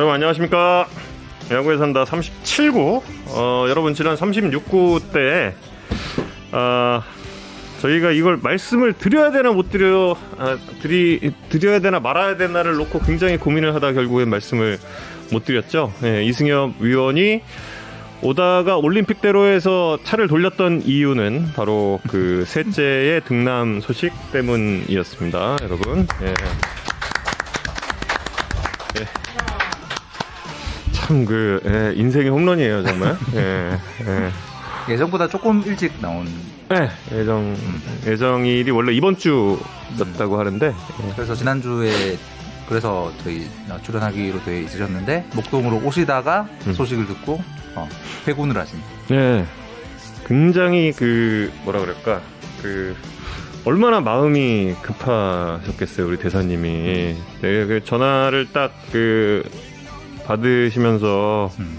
여러분 안녕하십니까 야구에 산다 37구 어, 여러분 지난 36구 때 어, 저희가 이걸 말씀을 드려야 되나 못 드려 아, 드리 드려야 되나 말아야 되나를 놓고 굉장히 고민을 하다 결국엔 말씀을 못 드렸죠. 예, 이승엽 위원이 오다가 올림픽대로에서 차를 돌렸던 이유는 바로 그 셋째의 등남 소식 때문이었습니다, 여러분. 예. 참그 예, 인생의 홈런이에요, 정말. 예, 예. 예정보다 조금 일찍 나온. 네, 예정 예정일이 원래 이번 주였다고 하는데 예. 그래서 지난 주에 그래서 저희 출연하기로 되어 있으셨는데 목동으로 오시다가 음. 소식을 듣고 어, 회군을 하신. 네, 굉장히 그 뭐라 그럴까 그 얼마나 마음이 급하셨겠어요 우리 대사님이 네, 그 전화를 딱 그 받으시면서 음.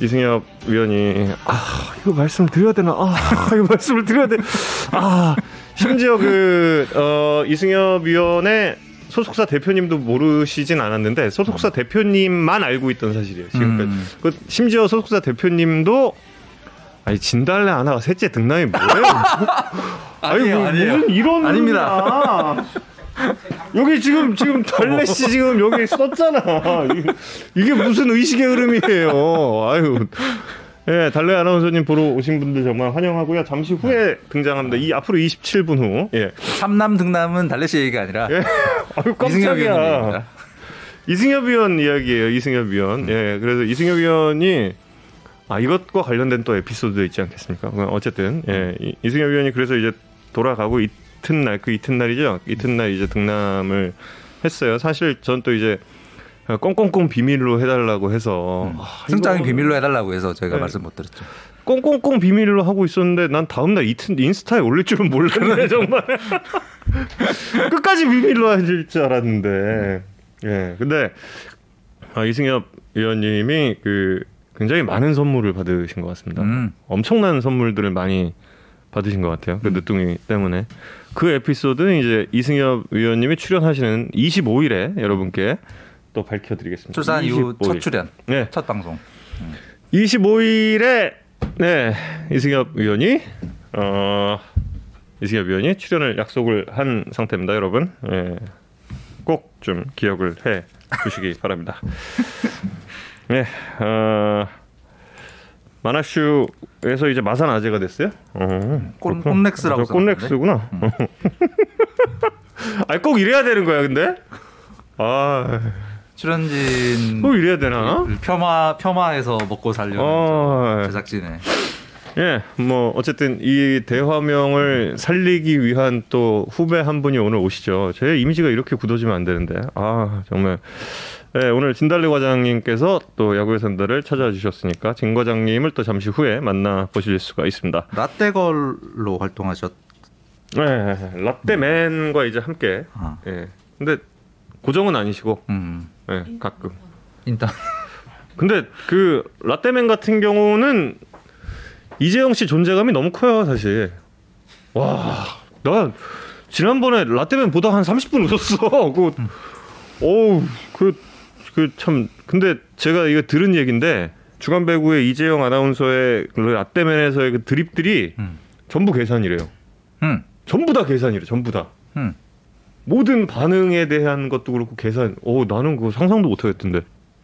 이승엽 위원이 아 이거 말씀을 드려야 되나 아 이거 말씀을 드려야 돼아 심지어 그 어, 이승엽 위원의 소속사 대표님도 모르시진 않았는데 소속사 대표님만 알고 있던 사실이에요 지금까지 음. 그 심지어 소속사 대표님도 아니 진달래 하나가 셋째 등남이 뭐예요? 아니에요, 뭐, 아니에요. 무슨 이런 아닙니다. 여기 지금 지금 달래 씨 지금 여기 썼잖아. 이게, 무슨 의식의 흐름이에요. 아유. 예, 달래 아나운서님 보러 오신 분들 정말 환영하고요. 잠시 후에 등장합니다. 이 앞으로 27분 후. 예. 삼남 등남은 달래 씨 얘기가 아니라 예. 아유 깜짝이야. 이승엽 위원 이야기예요. 이승엽 위원. 예, 그래서 이승엽 위원이 아 이것과 관련된 또 에피소드도 있지 않겠습니까? 어, 어쨌든 예, 이- 이승엽 위원이 그래서 이제 돌아가고 이튿날 그 이튿날이죠. 이튿날 이제 등남을 했어요. 사실 전 또 이제 꽁꽁꽁 비밀로 해달라고 해서 아, 승장이 비밀로 해달라고 해서 저희가 네. 말씀 못 드렸죠. 꽁꽁꽁 비밀로 하고 있었는데 난 다음날 이튼 인스타에 올릴 줄은 몰랐네 정말 끝까지 비밀로 해줄 줄 알았는데 예 근데 아, 이승엽 위원님이 그 굉장히 많은 선물을 받으신 것 같습니다 음. 엄청난 선물들을 많이 받으신 것 같아요 그 늦둥이 때문에 그 에피소드는 이제 이승엽 위원님이 출연하시는 25일에 여러분께 또 밝혀드리겠습니다 출산 이후 25일. 첫 출연, 네. 첫 방송. 25일에 네 이승엽 위원이 어 이승엽 위원이 출연을 약속을 한 상태입니다, 여러분. 예. 꼭 좀 기억을 해 주시기 바랍니다. 네, 어, 마나슈에서 이제 마산 아재가 됐어요. 어, 꼰- 저 꼰렉스구나. 아니 꼭 이래야 되는 거야, 근데? 아, 출연진 꼭 이래야 되나? 폄하 폄하해서 먹고 살려는 어, 저 제작진의 예, 뭐 어쨌든 이 대화명을 살리기 위한 또 후배 한 분이 오늘 오시죠. 제 이미지가 이렇게 굳어지면 안 되는데. 아 정말. 예, 오늘 진달래 과장님께서 또 야구의 산다를 찾아와 주셨으니까 진 과장님을 또 잠시 후에 만나 보실 수가 있습니다. 라떼걸로 활동하셨. 예, 라떼맨과 이제 함께. 아, 예, 근데 고정은 아니시고, 음, 예, 가끔. 일단 근데 그 라떼맨 같은 경우는 이재영 씨 존재감이 너무 커요, 사실. 와, 나 지난번에 라떼맨 보다 한 30분 웃었어. 그, 어우, 그, 그 참. 근데 제가 이거 들은 얘기인데 주간 배구의 이재영 아나운서의 그 라떼맨에서의 그 드립들이 음. 전부 계산이래요. 음, 전부 다 계산이래, 전부 다. 음. 모든 반응에 대한 것도 그렇고 계산. 오, 나는 그거 상상도 못 하겠던데.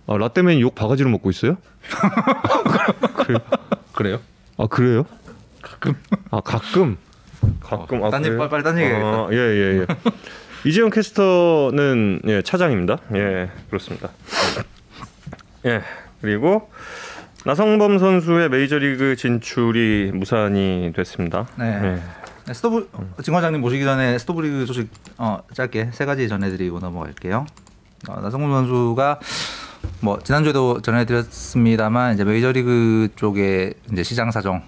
아, 라떼맨 욕 바가지로 먹고 있어요? 그래요? 그래요? 아, 그래요? 가끔. 아, 가끔. 가끔. 아, 딴 얘기? 빨리 딴 얘기. 아, 예, 예, 예. 이재용 캐스터는 예, 차장입니다. 예, 그렇습니다. 예. 그리고 나성범 선수의 메이저리그 진출이 무산이 됐습니다. 네. 예. 네, 스토브 진 과장님 모시기 전에 스토브리그 소식 어, 짧게 세 가지 전해드리고 넘어갈게요. 어, 나성훈 선수가 뭐 지난주에도 전해드렸습니다만 이제 메이저리그 쪽에 이제 시장 사정이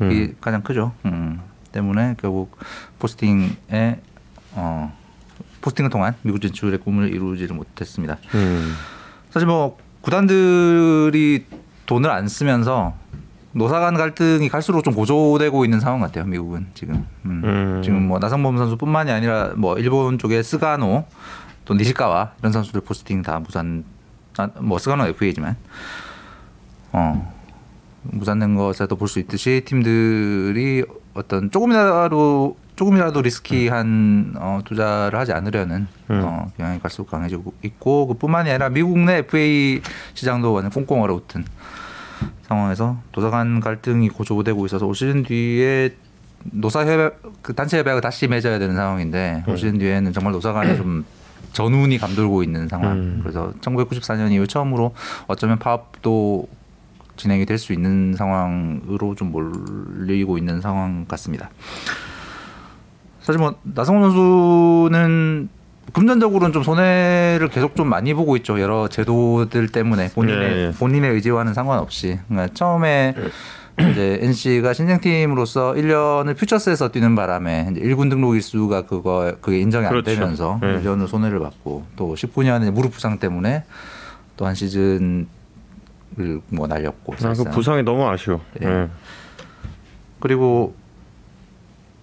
음. 가장 크죠. 음, 때문에 결국 posting에 어, posting을 통한 미국 진출의 꿈을 이루지를 못했습니다. 음. 사실 뭐 구단들이 돈을 안 쓰면서 노사 간 갈등이 갈수록 좀 고조되고 있는 상황 같아요. 미국은 지금. 음. 음. 지금 뭐 나성범 선수뿐만이 아니라 뭐 일본 쪽에 스가노 또 니시카와 이런 선수들 포스팅 다 무산된 아, 뭐 스가노 FA지만 어 무산된 것에도 볼 수 있듯이 팀들이 어떤 조금이라도 조금이라도 risky한 어, 투자를 하지 않으려는 음. 어, 경향이 갈수록 강해지고 있고 그뿐만이 아니라 미국 내 FA 시장도 완전 꽁꽁 얼어붙은 상황에서 노사간 갈등이 고조되고 있어서 올 시즌 뒤에 노사 협약 그 단체 협약을 다시 맺어야 되는 상황인데 올 시즌 뒤에는 정말 노사간에 좀 전운이 감돌고 있는 상황. 음. 그래서 1994년 이후 처음으로 어쩌면 파업도 진행이 될 수 있는 상황으로 좀 몰리고 있는 상황 같습니다. 사실 뭐 나성훈 선수는 금전적으로는 좀 손해를 계속 좀 많이 보고 있죠. 여러 제도들 때문에 본인의 예, 예. 본인의 의지와는 상관없이. 그러니까 처음에 이제 NC가 신생팀으로서 1년을 퓨처스에서 뛰는 바람에 이제 1군 등록 일수가 그거 그게 인정이 안 그렇죠. 되면서 예. 1년을 손해를 받고 또 19년에 무릎 부상 때문에 또 한 시즌을 뭐 날렸고 아, 그. 부상이 너무 아쉬워. 예. 예. 그리고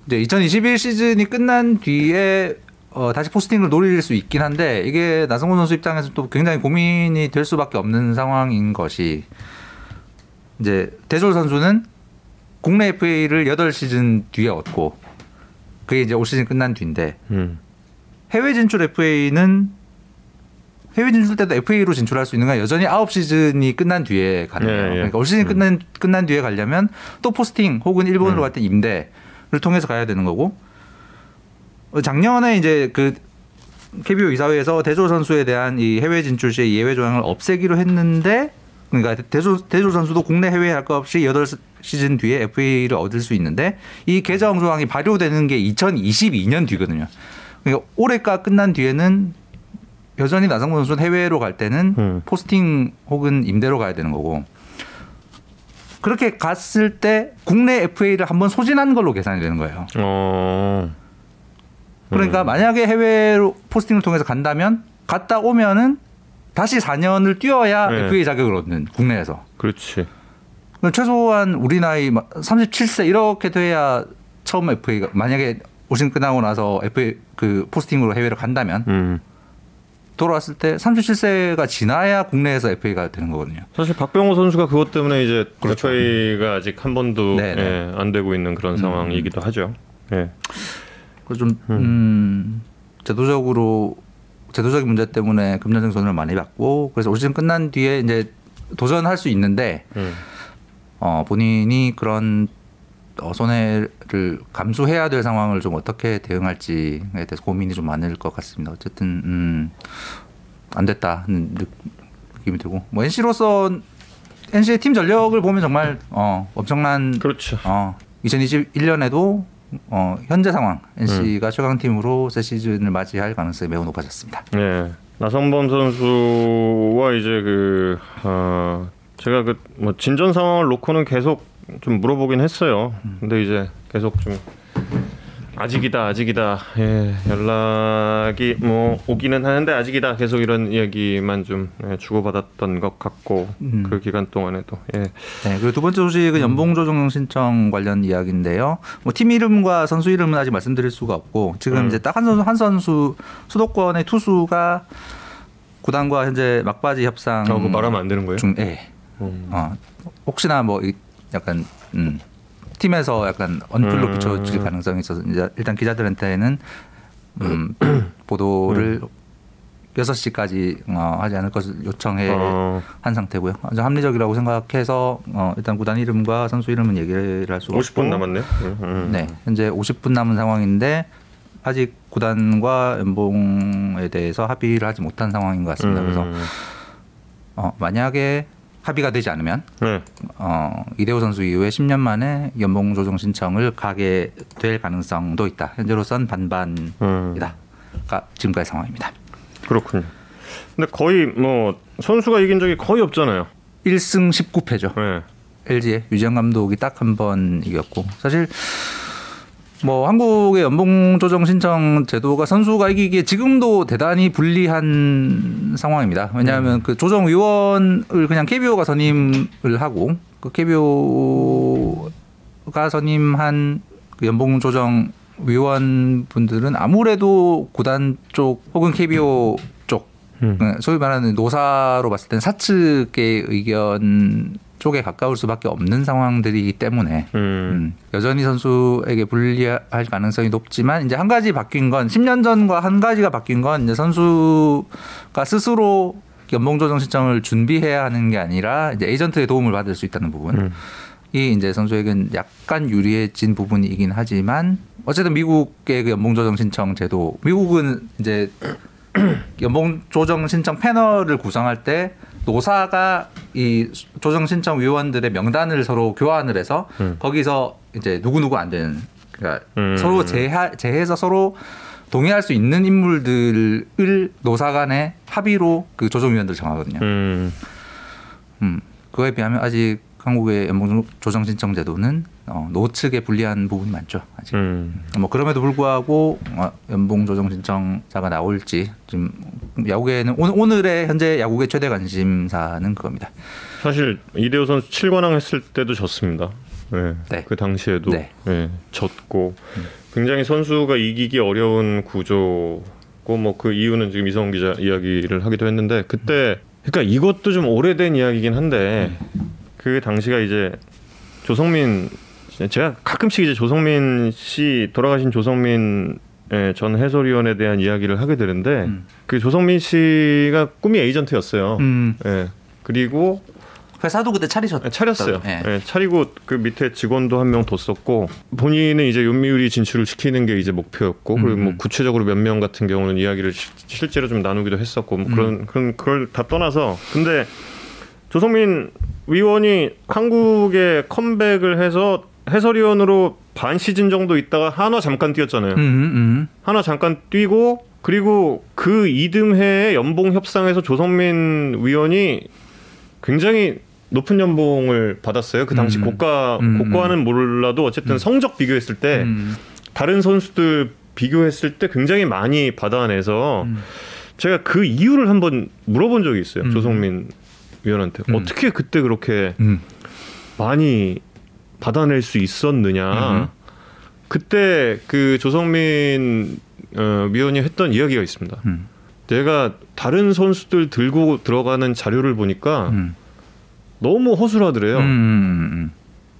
이제 2021 시즌이 끝난 뒤에 어, 다시 포스팅을 노릴 수 있긴 한데 이게 나성훈 선수 입장에서 또 굉장히 고민이 될 수밖에 없는 상황인 것이 이제 대졸 선수는 국내 FA를 8시즌 뒤에 얻고 그게 이제 올 시즌 끝난 뒤인데 음. 해외 진출 FA는 해외 진출 때도 FA로 진출할 수 있는 건 여전히 9시즌이 끝난 뒤에 가는 거예요. 예, 예. 그러니까 올 시즌 끝난 끝난 뒤에 가려면 또 포스팅 혹은 일본으로 음. 갈때 임대를 통해서 가야 되는 거고 어, 작년에 이제 그 KBO 이사회에서 대조 선수에 대한 이 해외 진출 시의 예외 조항을 없애기로 했는데 그러니까 대조 대조 선수도 국내 해외 할 것 없이 8시즌 뒤에 FA를 얻을 수 있는데 이 개정 조항이 발효되는 게 2022년 뒤거든요. 그러니까 올해가 끝난 뒤에는 여전히 나성범 선수는 해외로 갈 때는 음. 포스팅 혹은 임대로 가야 되는 거고 그렇게 갔을 때 국내 FA를 한번 소진한 걸로 계산이 되는 거예요. 어. 그러니까 만약에 해외로 포스팅을 통해서 간다면 갔다 오면은 다시 4년을 뛰어야 네. FA 자격을 얻는 국내에서. 그렇지. 최소한 우리 나이 막 37세 이렇게 돼야 처음 FA가 만약에 오신 끝나고 나서 FA 그 포스팅으로 해외로 간다면 음. 돌아왔을 때 37세가 지나야 국내에서 FA가 되는 거거든요. 사실 박병호 선수가 그것 때문에 이제 그렇죠. FA가 아직 한 번도 네네. 예, 안 되고 있는 그런 음. 상황이기도 하죠. 예. 그래서 좀 음, 제도적으로 제도적인 문제 때문에 금전적 손해를 많이 받고 그래서 올 시즌 끝난 뒤에 이제 도전할 수 있는데 음. 어, 본인이 그런 어, 손해를 감수해야 될 상황을 좀 어떻게 대응할지에 대해서 고민이 좀 많을 것 같습니다. 어쨌든 음, 안 됐다는 느- 느낌이 들고 뭐 NC로서 NC의 팀 전력을 보면 정말 어, 엄청난 그렇죠. 어, 2021년에도 어, 현재 상황 음. NC가 최강 팀으로 새 시즌을 맞이할 가능성이 매우 높아졌습니다. 예. 나성범 선수와 이제 그 어, 제가 그 뭐 진전 상황을 놓고는 계속 좀 물어보긴 했어요. 근데 이제 계속 좀 아직이다, 아직이다. 예, 연락이 뭐 오기는 하는데 아직이다. 계속 이런 이야기만 좀 예, 주고받았던 것 같고 음. 그 기간 동안에도 예. 네, 그리고 두 번째 소식은 연봉 조정 신청 관련 이야기인데요. 뭐 팀 이름과 선수 이름은 아직 말씀드릴 수가 없고 지금 음. 이제 딱 한 선수 한 선수 수도권의 투수가 구단과 현재 막바지 협상 아, 그거 말하면 안 되는 거예요? 중, 예. 음. 어, 혹시나 뭐 이- 약간 음, 팀에서 약간 언플로 음. 비춰질 가능성이 있어서 이제 일단 기자들한테는 음, 보도를 6시까지 어, 하지 않을 것을 요청해 어. 한 상태고요. 아주 합리적이라고 생각해서 어, 일단 구단 이름과 선수 이름은 얘기를 할 수가 50분 없고 남았네요. 음, 음. 네, 현재 50분 남은 상황인데 아직 구단과 연봉에 대해서 합의를 하지 못한 상황인 것 같습니다. 그래서 음. 어, 만약에 합의가 되지 않으면 네. 어, 이대호 선수 이후에 10년 만에 연봉 조정 신청을 가게 될 가능성도 있다. 현재로선 반반이다. 음. 가 지금까지 상황입니다. 그렇군요. 근데 거의 뭐 선수가 이긴 적이 거의 없잖아요. 1승 19패죠. 네. LG의 유지영 감독이 딱 한 번 이겼고 사실 뭐 한국의 연봉 조정 신청 제도가 선수가 이기기에 지금도 대단히 불리한 상황입니다. 왜냐하면 그 조정 위원을 그냥 KBO가 선임을 하고 그 KBO가 선임한 그 연봉 조정 위원분들은 아무래도 구단 쪽 혹은 KBO 쪽 음. 그 소위 말하는 노사로 봤을 땐 사측의 의견 쪽에 가까울 수밖에 없는 상황들이기 때문에 음. 음, 여전히 선수에게 불리할 가능성이 높지만 이제 한 가지 바뀐 건 10년 전과 한 가지가 바뀐 건 이제 선수가 스스로 연봉 조정 신청을 준비해야 하는 게 아니라 이제 에이전트의 도움을 받을 수 있다는 부분. 음. 이 이제 선수에겐 약간 유리해진 부분이긴 하지만 어쨌든 미국의 그 연봉 조정 신청 제도 미국은 이제 연봉 조정 신청 패널을 구성할 때 노사가 이 조정 신청 위원들의 명단을 서로 교환을 해서 음. 거기서 이제 누구 누구 안 되는 그러니까 음. 서로 제하, 제해서 서로 동의할 수 있는 인물들을 노사 간의 합의로 그 조정위원들 정하거든요. 음. 음, 그거에 비하면 아직 한국의 연봉 조정 신청 제도는 어, 노측에 불리한 부분이 많죠. 아직. 음. 뭐 그럼에도 불구하고 어, 연봉 조정 신청자가 나올지 지금 야구계는 오늘 오늘의 현재 야구계 최대 관심사는 그겁니다. 사실 이대호 선수 7관왕 했을 때도 졌습니다. 네. 네. 그 당시에도 네. 네, 졌고 굉장히 선수가 이기기 어려운 구조고 뭐 그 이유는 지금 이성훈 기자 이야기를 하기도 했는데 그때 그러니까 이것도 좀 오래된 이야기긴 한데 그 당시가 이제 조성민 제가 가끔씩 이제 조성민 씨 돌아가신 조성민 예, 전 해설위원에 대한 이야기를 하게 되는데 음. 그 조성민 씨가 꿈이 에이전트였어요. 음, 예. 그리고 회사도 그때 차리셨. 네, 차렸어요. 예. 예, 차리고 그 밑에 직원도 한 명 뒀었고 본인은 이제 요미우리 진출을 시키는 게 이제 목표였고 그리고 뭐 음. 구체적으로 몇 명 같은 경우는 이야기를 시- 실제로 좀 나누기도 했었고 뭐 음. 그런 그런 그걸 다 떠나서 근데 조성민 위원이 한국에 컴백을 해서 해설위원으로 반 시즌 정도 있다가 한화 잠깐 뛰었잖아요. 음, 음, 하나 잠깐 뛰고 그리고 그 이듬해에 연봉 협상에서 조성민 위원이 굉장히 높은 연봉을 받았어요. 그 당시 음. 고가 음. 고가는 몰라도 어쨌든 성적 비교했을 때 음, 다른 선수들 비교했을 때 굉장히 많이 받아내서 음. 제가 그 이유를 한번 물어본 적이 있어요. 음. 조성민 위원한테 음. 어떻게 그때 그렇게 음. 많이 받아낼 수 있었느냐. 음. 그때 그 조성민 어, 위원이 했던 이야기가 있습니다. 음, 내가 다른 선수들 들고 들어가는 자료를 보니까 음. 너무 허술하더래요.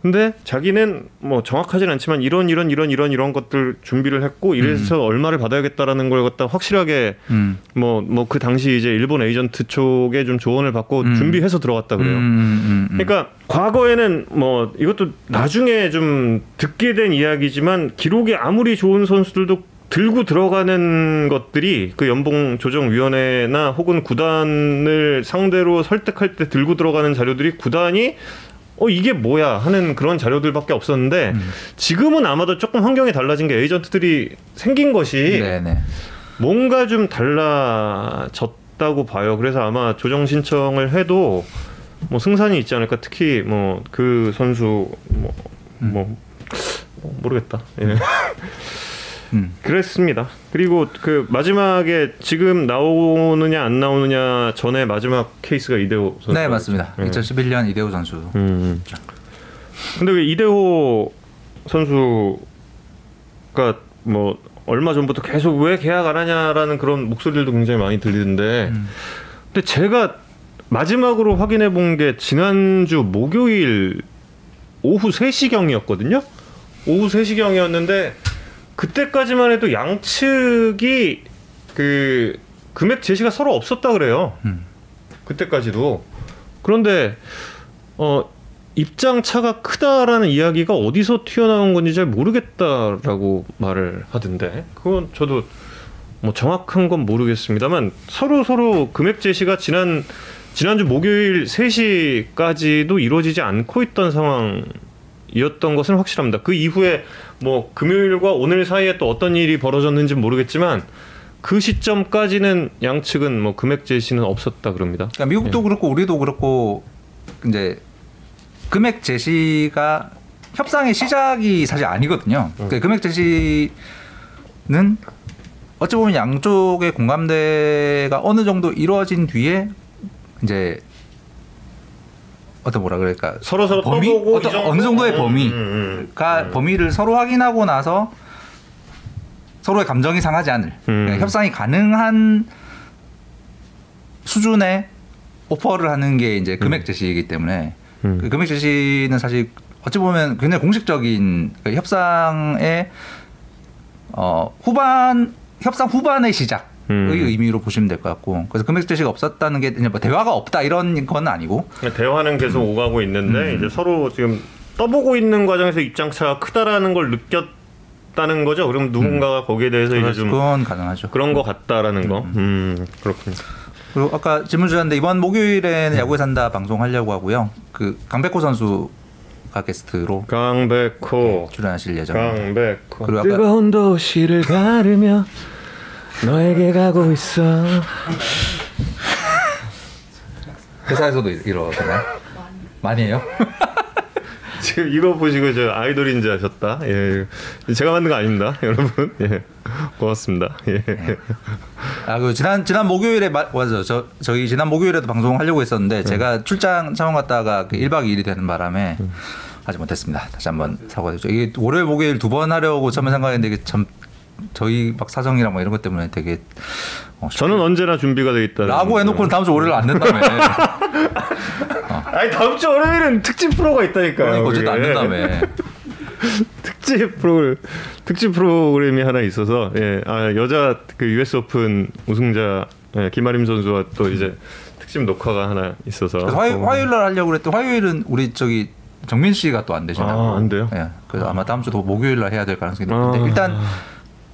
음, 음, 음. 근데 자기는 뭐 정확하진 않지만 이런 이런 이런 이런 이런 것들 준비를 했고 이래서 얼마를 받아야겠다라는 걸 갖다 확실하게 음. 뭐뭐 그 당시 이제 일본 에이전트 쪽에 좀 조언을 받고 음. 준비해서 들어갔다 그래요. 음, 음, 음. 그러니까 과거에는 뭐 이것도 나중에 좀 듣게 된 이야기지만 기록이 아무리 좋은 선수들도 들고 들어가는 것들이 그 연봉 조정 위원회나 혹은 구단을 상대로 설득할 때 들고 들어가는 자료들이 구단이 어 이게 뭐야 하는 그런 자료들밖에 없었는데 음. 지금은 아마도 조금 환경이 달라진 게 에이전트들이 생긴 것이 네, 네. 뭔가 좀 달라졌다고 봐요. 그래서 아마 조정 신청을 해도 뭐 승산이 있지 않을까. 특히 뭐 그 선수 뭐, 뭐 모르겠다. 예. 음. 그랬습니다. 그리고 그 마지막에 지금 나오느냐 안 나오느냐 전에 마지막 케이스가 이대호 선수. 네, 맞습니다. 예. 2011년 이대호 선수. 음. 근데 그 이대호 선수가 뭐 얼마 전부터 계속 왜 계약 안 하냐라는 그런 목소리들도 굉장히 많이 들리는데 음. 근데 제가 마지막으로 확인해 본 게 지난주 목요일 오후 3시경이었거든요. 오후 3시경이었는데 그때까지만 해도 양측이 그 금액 제시가 서로 없었다 그래요. 음. 그때까지도. 그런데 어 입장 차가 크다라는 이야기가 어디서 튀어나온 건지 잘 모르겠다라고 말을 하던데 그건 저도 뭐 정확한 건 모르겠습니다만 서로 서로 금액 제시가 지난 지난주 목요일 3시까지도 이루어지지 않고 있던 상황 이었던 것은 확실합니다. 그 이후에 뭐 금요일과 오늘 사이에 또 어떤 일이 벌어졌는지 는 모르겠지만 그 시점까지는 양측은 뭐 금액 제시는 없었다 그럽니다. 그러니까 미국도 예. 그렇고 우리도 그렇고 이제 금액 제시가 협상의 시작이 사실 아니거든요. 음. 그 금액 제시는 어찌 보면 양쪽의 공감대가 어느 정도 이루어진 뒤에 이제 어떤 뭐라 그럴까 서로 서로 범위? 떠보고 어떤? 어느 정도의 음, 범위가 음, 음. 범위를 서로 확인하고 나서 서로의 감정이 상하지 않을 음. 그러니까 협상이 가능한 수준의 오퍼를 하는 게 이제 금액 제시이기 때문에 음. 그 금액 제시는 사실 어찌 보면 굉장히 공식적인 그 협상의 어 후반 협상 후반의 시작의 음. 의미로 보시면 될 것 같고 그래서 금액 제시가 없었다는 게 그냥 뭐 대화가 없다 이런 건 아니고 대화는 계속 오가고 있는데 음. 이제 서로 지금 떠보고 있는 과정에서 입장차가 크다라는 걸 느꼈다는 거죠. 그럼 누군가가 거기에 대해서 이제 좀 그건 가능하죠. 그런 거 같다라는 거. 음, 그렇군요. 그리고 아까 질문 주셨는데 이번 목요일에는 야구에 산다 방송 하려고 하고요. 그 강백호 선수 가 게스트로 강백호, 출연하실 예정입니다. 강백호. 그리고 아까 뜨거운 도시를 가르며 너에게 가고 있어. 회사에서도 이러잖아요. 많이 해요? 지금 이거 보시고 저 아이돌인지 아셨다. 예, 제가 만든 거 아닙니다, 여러분. 예, 고맙습니다. 예. 아, 그 지난 지난 목요일에 마, 맞아. 저 저희 지난 목요일에도 방송 하려고 했었는데 제가 출장 차원 갔다가 그 1박 2일이 되는 바람에 하지 못했습니다. 다시 한번 사과드리죠. 이게 월요일 목요일 두 번 하려고 처음에 생각했는데 이게 참 저희 막 사정이랑 뭐 이런 것 때문에 되게 어, 저는 언제나 준비가 돼 있다. 라고 해놓고는 다음 주 월요일 안 된다며. 아니 다음 주 월요일은 특집 프로가 있다니까요. 그러니까 어쨌든 안. 된다며. 특집 프로 특집 프로그램이 하나 있어서 예, 아 여자 그 US 오픈 우승자 예, 김아림 선수와 또 이제 특집 녹화가 하나 있어서 화요, 또 화요일 날 하려고 그랬더니 화요일은 우리 저기 정민 씨가 또 안 되시나요? 아, 안 돼요? 예. 그래서 아마 다음 주도 목요일 날 해야 될 가능성이 높은데 아. 일단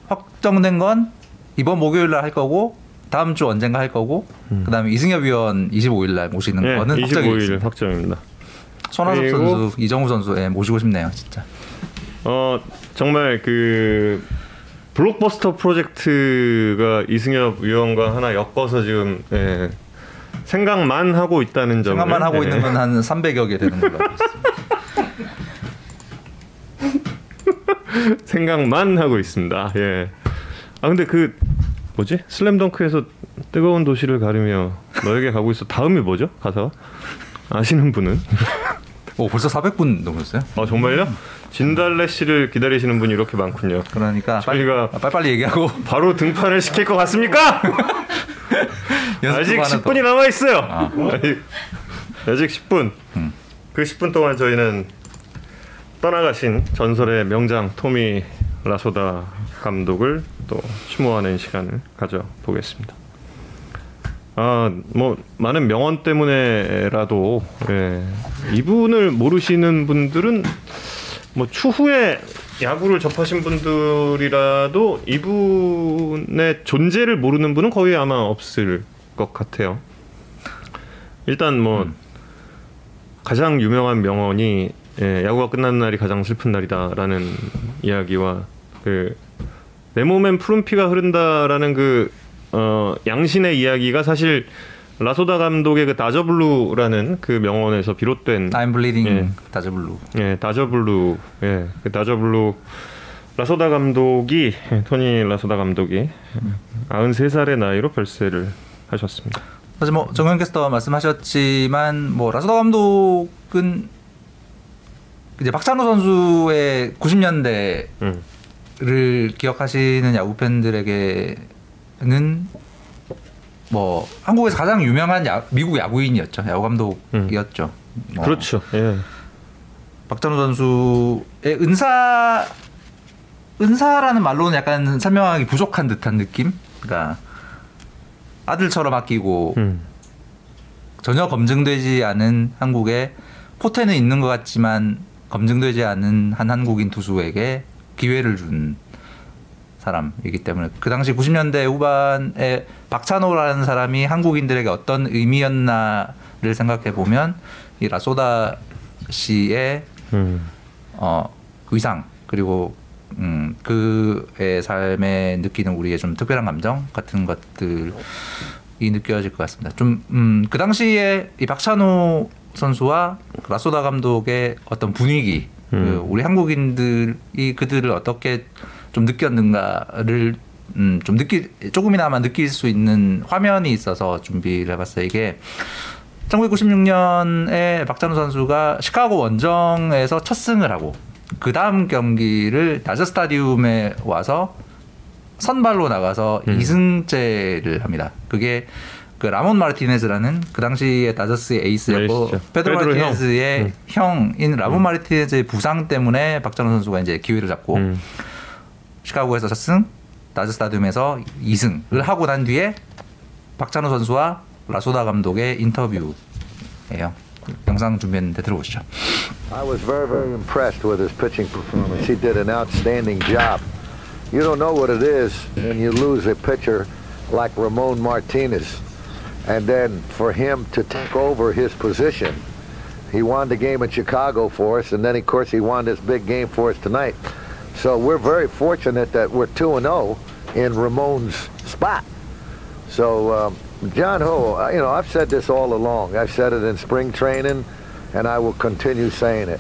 확정된 건 이번 목요일 날 할 거고 다음 주 언젠가 할 거고 그다음에 이승엽 위원 25일 날 모시는 예, 거는 확정이 25일 있습니다. 확정입니다. 손아섭 선수, 이정우 선수 예, 모시고 싶네요, 진짜. 어 정말 그 블록버스터 프로젝트가 이승엽 위원과 하나 엮어서 지금 예, 생각만 하고 있다는 점을 생각만 하고 예, 있는 건 한 300여 개 되는 걸로 알고 있습니다. 생각만 하고 있습니다. 예. 아 근데 그 뭐지? 슬램덩크에서 뜨거운 도시를 가르며 너에게 가고 있어. 다음이 뭐죠? 가사가? 아시는 분은? 오, 벌써 400분 넘었어요? 아 정말요? 진달래 씨를 기다리시는 분이 이렇게 많군요. 그러니까 빨리, 저희가- 아, 빨리 빨리 얘기하고 바로 등판을 시킬 것 같습니까? 아직 연습 하나 더. 10분이 남아 있어요. 아. 아직 10분. 음. 그 10분 동안 저희는 떠나가신 전설의 명장 토미 라소다 감독을 또 추모하는 시간을 가져보겠습니다. 아, 뭐 많은 명언 때문에라도 예, 이분을 모르시는 분들은 뭐 추후에 야구를 접하신 분들이라도 이분의 존재를 모르는 분은 거의 아마 없을 것 같아요. 일단 뭐 가장 유명한 명언이 예, 야구가 끝나는 날이 가장 슬픈 날이다라는 이야기와 그 내 몸엔 푸른 피가 흐른다라는 그 어, 양신의 이야기가 사실 라소다 감독의 그 다저블루라는 그 명언에서 비롯된 I'm bleeding 예. 다저블루. 예, 다저블루, 예, 그 다저블루 라소다 감독이 예, 토니 라소다 감독이 93살의 나이로 별세를 하셨습니다. 사실 뭐 정현 캐스터 말씀하셨지만 뭐 라소다 감독은 이제 박찬호 선수의 90년대를 음. 기억하시는 야구 팬들에게는 뭐 한국에서 가장 유명한 야, 미국 야구인이었죠. 야구 감독이었죠. 뭐 그렇죠. 예. 박찬호 선수의 은사 은사라는 말로는 약간 설명하기 부족한 듯한 느낌. 그러니까 아들처럼 아끼고 음. 전혀 검증되지 않은 한국에 포텐은 있는 것 같지만 검증되지 않은 한 한국인 투수에게 기회를 준 사람이기 때문에 그 당시 90년대 후반에 박찬호라는 사람이 한국인들에게 어떤 의미였나를 생각해 보면 이 라소다 씨의 음. 어, 위상 그리고 음, 그의 삶에 느끼는 우리의 좀 특별한 감정 같은 것들이 느껴질 것 같습니다. 좀 음, 그 당시에 이 박찬호 선수와 라소다 감독의 어떤 분위기, 그 음. 우리 한국인들이 그들을 어떻게 좀 느꼈는가를 음, 좀 느끼 조금이나마 느낄 수 있는 화면이 있어서 준비를 해봤어요. 이게 1996년에 박찬호 선수가 시카고 원정에서 첫 승을 하고 그 다음 경기를 다저 스타디움에 와서 선발로 나가서 음. 이승제를 합니다. 그게 그 라몬 마르티네즈라는 그 당시에 다저스의 에이스였고 에이스죠. 페드로 마르티네즈의 형. 형인 라몬 마르티네즈의 부상 때문에 박찬호 선수가 이제 기회를 잡고 음. 시카고에서 첫 승, 다저 스타디움에서 2승을 하고 난 뒤에 박찬호 선수와 라소다 감독의 인터뷰예요. 영상 준비했는데 들어보시죠. I was very, very impressed with his pitching performance. He did an outstanding job. You don't know what it is when you lose a pitcher like Ramon Martinez. And then for him to take over his position, he won the game in Chicago for us, and then, of course, he won this big game for us tonight. So we're very fortunate that we're 2 0 in Ramon's spot. So, um, John Ho, uh, you know, I've said this all along. I've said it in spring training, and I will continue saying it.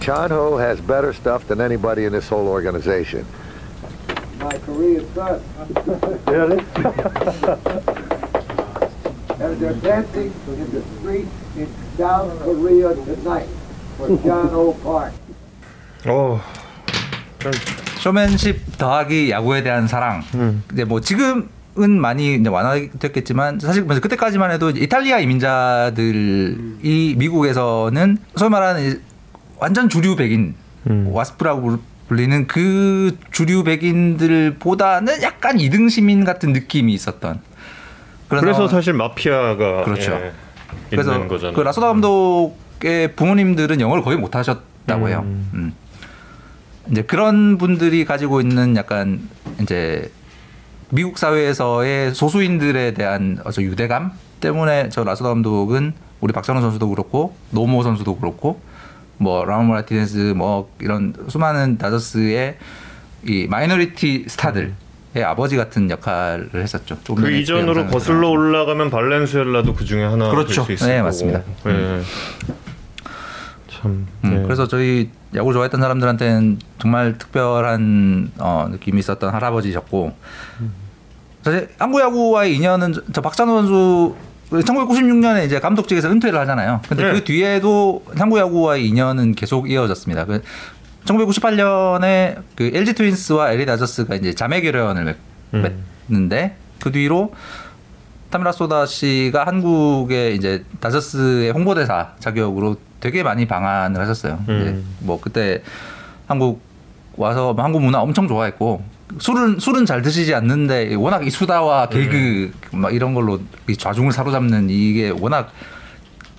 John Ho has better stuff than anybody in this whole organization. My Korean son. really? and they're dancing in the street in South Korea tonight for John Ho Park. 어. 쇼맨십 더하기 야구에 대한 사랑. 음. 이제 뭐 지금 은 많이 이제 완화됐겠지만 사실 뭐 그때까지만 해도 이탈리아 이민자들이 미국에서는 소위 말하는 이 완전 주류 백인 음. 와스프라고 불리는 그 주류 백인들보다는 약간 이등 시민 같은 느낌이 있었던. 그래서 사실 마피아가 그렇죠. 예, 그래서 거잖아요. 그 라소다 감독의 부모님들은 영어를 거의 못 하셨다고 해요. 음. 음. 이제 그런 분들이 가지고 있는 약간 이제 미국 사회에서의 소수인들에 대한 어저 유대감 때문에 저 라소다 감독은 우리 박찬호 선수도 그렇고 노모 선수도 그렇고 뭐 라몬 마르티네스 뭐 이런 수많은 다저스의 이 minority 스타들 의 아버지 같은 역할을 했었죠. 그 이전으로 거슬러 올라가면 발렌수엘라도 그 중에 하나 그렇죠. 될수 있을 네, 거고. 맞습니다. 예. 참. 음, 예. 그래서 저희 야구 좋아했던 사람들한테는 정말 특별한 어, 느낌이 있었던 할아버지셨고 사실 한국 야구와의 인연은 저- 저 박찬호 선수 1996년에 이제 감독직에서 은퇴를 하잖아요. 근데 네. 그 뒤에도 한국 야구와의 인연은 계속 이어졌습니다. 그 1998년에 그 LG 트윈스와 LA 다저스가 이제 자매 결연을 맺- 음. 맺는데 그 뒤로 타미라 소다 씨가 한국의 이제 다저스의 홍보대사 자격으로 되게 많이 방한을 하셨어요. 음. 이제 뭐 그때 한국 와서 뭐 한국 문화 엄청 좋아했고 술은 술은 잘 드시지 않는데 워낙 이 수다와 개그 음. 막 이런 걸로 이 좌중을 사로잡는 이게 워낙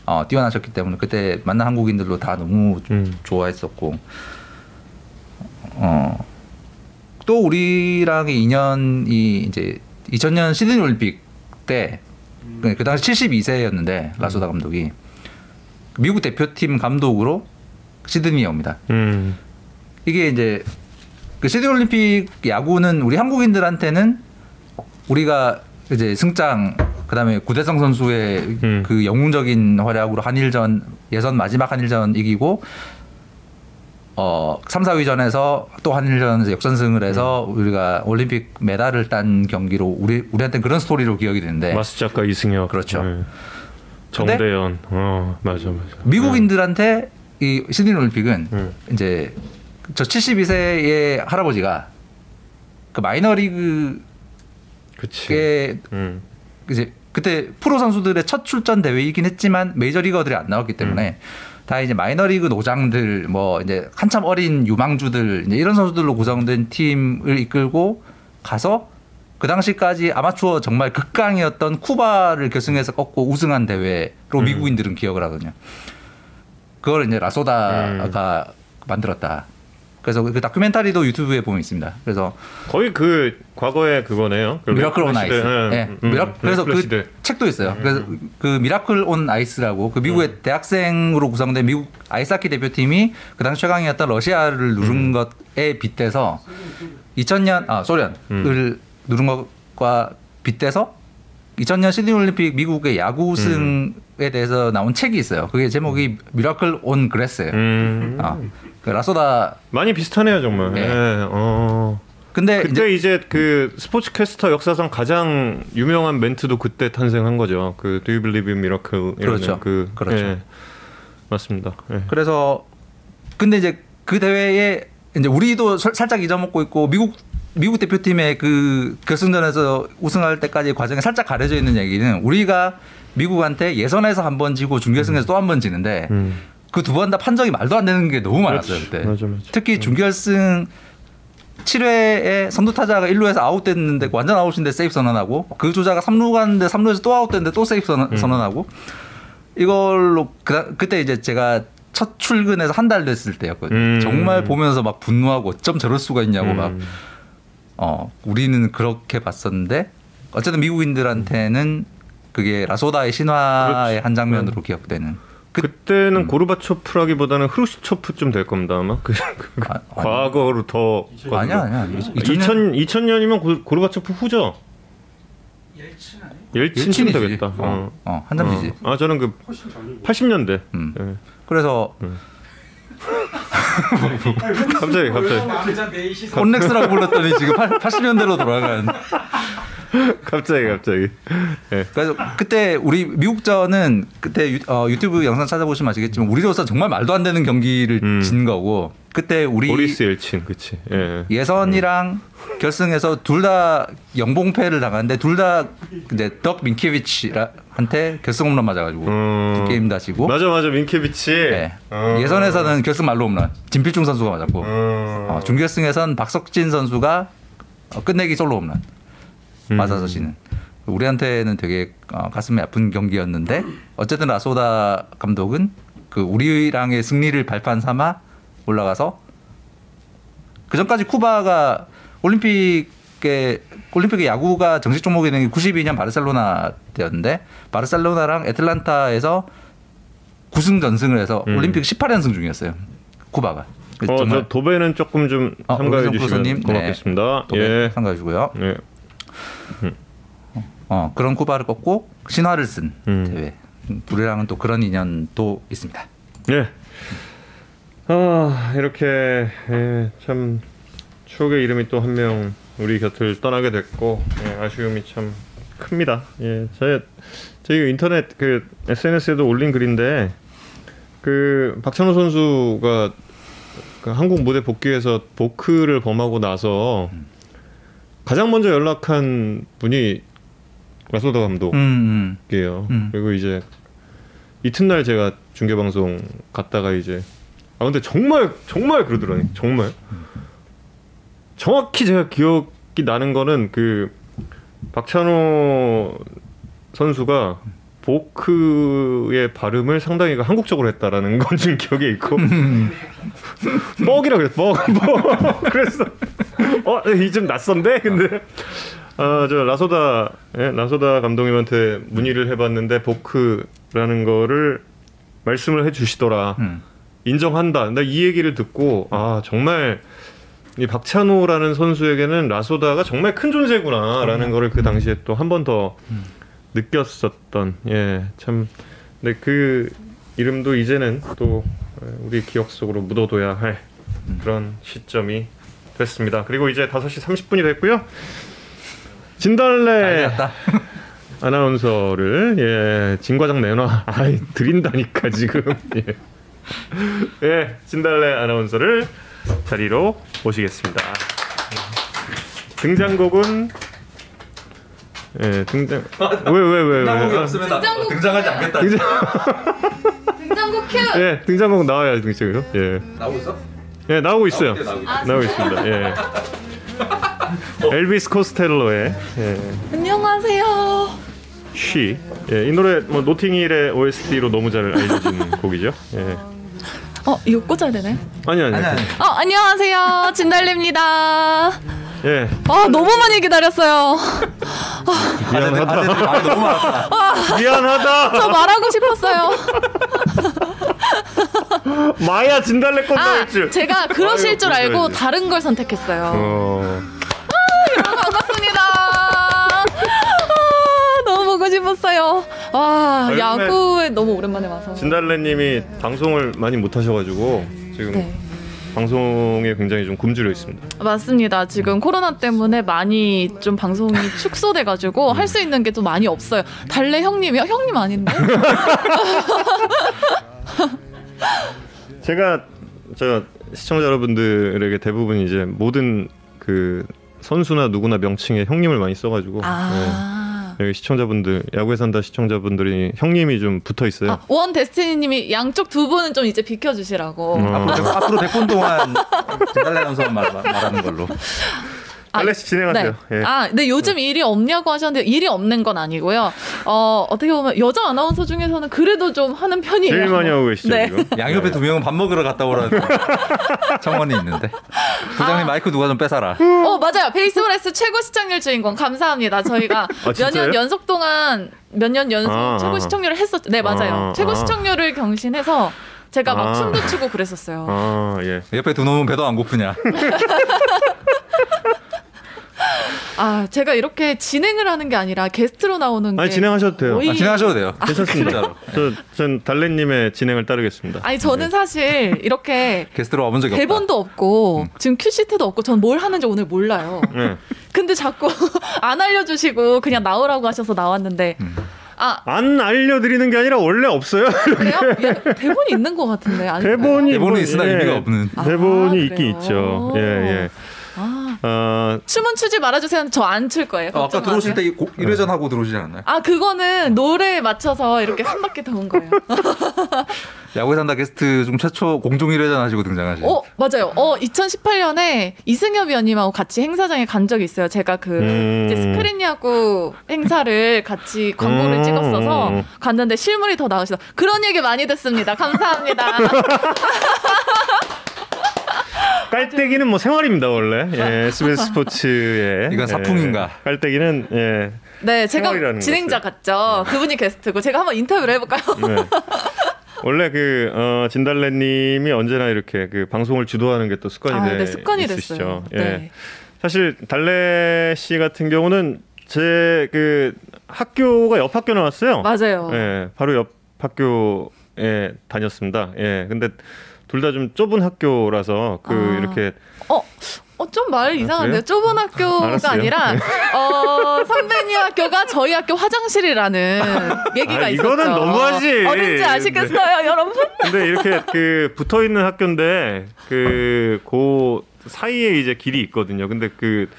어, 뛰어나셨기 때문에 그때 만난 한국인들로 다 너무 음. 좋아했었고. 어, 또 우리랑의 인연이 이제 2000년 시드니 올림픽 때, 그, 그 당시 72세였는데, 라소다 감독이. 미국 대표팀 감독으로 시드니에 옵니다. 음. 이게 이제, 그 시드니 올림픽 야구는 우리 한국인들한테는 우리가 이제 승장, 그 다음에 구대성 선수의 음. 그 영웅적인 활약으로 한일전, 예선 마지막 한일전 이기고, 어, 3, 4위전에서 또 한일전에서 역전승을 해서 음. 우리가 올림픽 메달을 딴 경기로 우리 우리한테는 그런 스토리로 기억이 되는데 마스 작가 이승엽. 네. 그렇죠. 예. 정대현. 어, 맞아 맞아. 미국인들한테 이 시드니 올림픽은 음. 이제 저 72세의 할아버지가 그 마이너리그에 그치. 음. 이제 그때 프로 선수들의 첫 출전 대회이긴 했지만 메이저리거들이 안 나왔기 때문에 다 이제 마이너리그 노장들 뭐 이제 한참 어린 유망주들 이제 이런 선수들로 구성된 팀을 이끌고 가서 그 당시까지 아마추어 정말 극강이었던 쿠바를 결승에서 꺾고 우승한 대회로 미국인들은 기억을 하거든요. 그걸 이제 라소다가 만들었다. 그래서 그 다큐멘터리도 유튜브에 보면 있습니다. 그래서 거의 그 과거의 그거네요. 그 Miracle on Ice. 예. 예, 음, 미라, 그래서 Miracle 그 시대. 음. 책도 있어요. 그래서 그 Miracle on Ice라고 그 미국의 대학생으로 구성된 미국 아이스하키 대표팀이 그 당시 최강이었던 러시아를 누른 음. 것에 빗대서 2000년 아 소련을 음. 누른 것과 빗대서 2000년 시드니 올림픽 미국의 야구 우승에 대해서 나온 책이 있어요. 그게 제목이 Miracle on Grass예요. 음. 아, 그 라소다 많이 비슷하네요 정말. 네. 예. 어. 근데 그때 이제 이제, 그 스포츠 캐스터 역사상 가장 유명한 멘트도 그때 탄생한 거죠. 그 Do you believe in miracle? 그렇죠. 그 그렇죠. 예. 맞습니다. 예. 그래서 근데 이제 그 대회에 이제 우리도 설- 살짝 잊어먹고 있고 미국 미국 대표팀의 그 결승전에서 우승할 때까지 과정에 살짝 가려져 있는 얘기는 우리가 미국한테 예선에서 한 번 지고 준결승에서 또 한 번 지는데 음. 그두 번 다 판정이 말도 안 되는 게 너무 많았어요. 그때. 맞아, 맞아. 특히 준결승 7회에 선두 타자가 1루에서 아웃됐는데 완전 아웃인데 세이프 선언하고 그 주자가 3루 갔는데 3루에서 또 아웃됐는데 또 세이프 선언, 음. 선언하고 이걸로 그, 그때 이제 제가 첫 출근해서 한 달 됐을 때였거든요. 음. 정말 보면서 막 분노하고 어쩜 저럴 수가 있냐고 막 음. 어, 우리는 그렇게 봤었는데 어쨌든 미국인들한테는 그게 라소다의 신화의 그렇지. 한 장면으로 음. 기억되는. 그, 그때는 고르바초프라기보다는 흐루시초프쯤 될 겁니다 아마 그, 그 아, 아니. 과거로 더 아니야 아니야. 2000 2000년이면 고, 고르바초프 후죠 옐친쯤 옐친이지. 되겠다 어, 어. 어, 한참 뒤지. 어. 아 저는 그 80년대 음. 예. 그래서 갑자기 갑자기 콘넥스라고 불렀더니 지금 80년대로 돌아간. 갑자기 갑자기 예. 그래서 그때 우리 미국전은 그때 유, 어, 유튜브 영상 찾아보시면 아시겠지만 우리로서 정말 말도 안 되는 경기를 음. 진 거고 그때 우리 보리스 옐친 그치 예. 예선이랑 결승에서 둘 다 영봉패를 당하는데 둘 다 이제 덕 민케비치 한테 결승 홈런 맞아가지고 음. 두 게임 다 지고 맞아 맞아 민케비치 네. 어. 예선에서는 결승 말로 홈런 진필중 선수가 맞았고 음. 어, 준결승에선 박석진 선수가 어, 끝내기 솔로 홈런 음. 맞아서 지는 우리한테는 되게 어, 가슴이 아픈 경기였는데 어쨌든 라소다 감독은 그 우리랑의 승리를 발판 삼아 올라가서 그 전까지 쿠바가 올림픽에 올림픽의 야구가 정식 종목이 된 게 92년 바르셀로나 때였는데 바르셀로나랑 애틀란타에서 9승 전승을 해서 음. 올림픽 18연승 중이었어요. 쿠바가. 어, 저 도배는 조금 좀 어, 참가해 주시면 프로님, 고맙겠습니다. 또 예. 상가해 주고요. 예. 어, 그런 쿠바를 꺾고 신화를 쓴 음. 대회. 음, 우리랑은 또 그런 인연도 있습니다. 예. 아 이렇게 예, 참 추억의 이름이 또 한 명 우리 곁을 떠나게 됐고 예, 아쉬움이 참 큽니다. 예, 제 저희 인터넷 그 SNS에도 올린 글인데 그 박찬호 선수가 그 한국 무대 복귀해서 보크를 범하고 나서 가장 먼저 연락한 분이 라소다 감독. 음, 게요. 음. 그리고 이제 이튿날 제가 중계 방송 갔다가 이제 아 근데 정말 정말 그러더라니. 정말 정확히 제가 기억이 나는 거는 그 박찬호 선수가 보크의 발음을 상당히 그 한국적으로 했다라는 건좀 기억에 있고. 뻑이라 그랬어 뻑, 뻑. 그래서 어이좀 낯선데? 근데. 아 저 라소다 예, 라소다 감독님한테 문의를 해봤는데 보크라는 거를 말씀을 해주시더라. 음. 인정한다. 나 이 얘기를 듣고 아 정말 이 박찬호라는 선수에게는 라소다가 정말 큰 존재구나라는 거를 그 당시에 또 한 번 더 느꼈었던 예 참 근데 그 이름도 이제는 또 우리 기억 속으로 묻어둬야 할 그런 시점이 됐습니다. 그리고 이제 5시 30분이 됐고요. 진달래. 아나운서를 예 진과장 내놔 아이 드린다니까 지금 예. 예 진달래 아나운서를 자리로 모시겠습니다 등장곡은 예 등장 왜 왜 왜왜 없으면 등장곡 등장하지 않겠다. 등장 등장곡 큐. 예 등장곡 나와야 등장이요 예. 나오고 있어? 예 나오고 있어요 나오고 있어. 아, 나오고 있습니다 예 엘비스 코스텔로의 예. 안녕하세요. 쉬. 예, 이 노래 뭐 노팅힐의 OST로 너무 잘 알려진 곡이죠. 예. 어 이거 꽂아야 되나요? 아니 아니. 아니 아니. 어 안녕하세요 진달래입니다. 예. 아 너무 많이 기다렸어요. 미안하다. 아재들 말 너무 많았다. 미안하다. 저 말하고 싶었어요. 마야 진달래 건아 나올 줄. 제가 그러실 아유, 줄 알고. 다른 걸 선택했어요. 어. 반갑습니 보고 싶었어요. 와 야구에 너무 오랜만에 와서. 진달래님이 방송을 많이 못 하셔가지고 지금 네. 방송에 굉장히 좀 굶주려 있습니다. 맞습니다. 지금 코로나 때문에 많이 좀 방송이 축소돼가지고 할수 있는 게 또 많이 없어요. 달래 형님이요? 형님 아닌데? 제가 저 시청자 여러분들에게 대부분 이제 모든 그 선수나 누구나 명칭에 형님을 많이 써가지고 아. 네. 여기 시청자분들 야구에 산다 시청자분들이 형님이 좀 붙어 있어요. 아, 원 데스티니님이 양쪽 두 분은 좀 이제 비켜주시라고. 음. 앞으로, 백- 앞으로 100분 동안 아나운서만 말, 말하는 걸로. 달래 씨 진행하세요. 네. 예. 아, 근데 요즘 일이 없냐고 하셨는데 일이 없는 건 아니고요. 어, 어떻게 보면 여자 아나운서 중에서는 그래도 좀 하는 편이에요. 제일 많이 하고 계시죠 네. 지금. 양옆에 두 명은 밥 먹으러 갔다 오라는 청원이 있는데. 부장님 마이크 누가 좀 뺏어라. 어, 맞아요. 베이스볼에스 최고 시청률 주인공 감사합니다. 저희가 몇 진짜요? 년 연속 동안 몇 년 연속 아, 최고 아. 시청률을 했었죠. 네, 맞아요. 아, 최고 아. 시청률을 경신해서 제가 막 아. 춤도 추고 그랬었어요. 아 예. 옆에 두 놈은 배도 안 고프냐. 아, 제가 이렇게 진행을 하는 게 아니라 게스트로 나오는 게 아니 진행하셔도 돼요. 거의- 아, 진행하셔도 돼요. 괜찮습니다. 진짜로. 저전 달래님의 진행을 따르겠습니다. 아니 저는 사실 이렇게 게스트로 와본 적이 없다. 대본도 없고 지금 큐시트도 없고 전 뭘 하는지 오늘 몰라요. 네. 근데 자꾸 안 알려주시고 그냥 나오라고 하셔서 나왔는데 음. 아 안 알려드리는 게 아니라 원래 없어요. 그래요? 야, 대본이 있는 것 같은데 아닌가요? 대본이 대본은 뭐, 있으나 의미가 없는. 아, 대본이 있긴 그래요? 있죠. 예 예. 아, 어, 춤은 추지 말아주세요. 저 안 출 거예요. 어, 아까 들어오실 마세요. 때곡 1회전 하고 들어오시지 않았나요? 아 그거는 노래에 맞춰서 이렇게 한 바퀴 도는 거예요. 야구에 산다 게스트 중 최초 공중 1회전 하시고 등장하신. 어 맞아요. 어 2018년에 이승엽 위원님하고 같이 행사장에 간 적이 있어요. 제가 그 음. 이제 스크린 야구 행사를 같이 광고를 음. 찍었어서 갔는데 실물이 더 나으시다. 그런 얘기 많이 듣습니다. 감사합니다. 깔때기는 뭐 생활입니다 원래. 예, SBS 스포츠의 이건 사풍인가? 예, 깔때기는 예. 네, 제가 진행자 같죠. 그분이 게스트고 제가 한번 인터뷰를 해볼까요? 네. 원래 그 어, 진달래님이 언제나 이렇게 그 방송을 주도하는 게 또 습관이 아, 돼 네, 습관이 있으시죠. 됐어요. 예. 네. 사실 달래 씨 같은 경우는 제 그 학교가 옆 학교 나왔어요. 맞아요. 예, 바로 옆 학교에 다녔습니다. 예, 근데 둘 다 좀 좁은 학교라서 그 아. 이렇게 어, 어, 좀 말 이상한데요. 좁은 학교가 알았어요. 아니라, 어, 선배님 학교가 저희 학교 화장실이라는 얘기가 아, 있었죠. 이거는 너무하지. 어 딘지 아시겠어요, 여러분? 근데 이렇게 그 붙어 있는 학교인데 그고 사이에 이제 길이 있거든요. 근데 그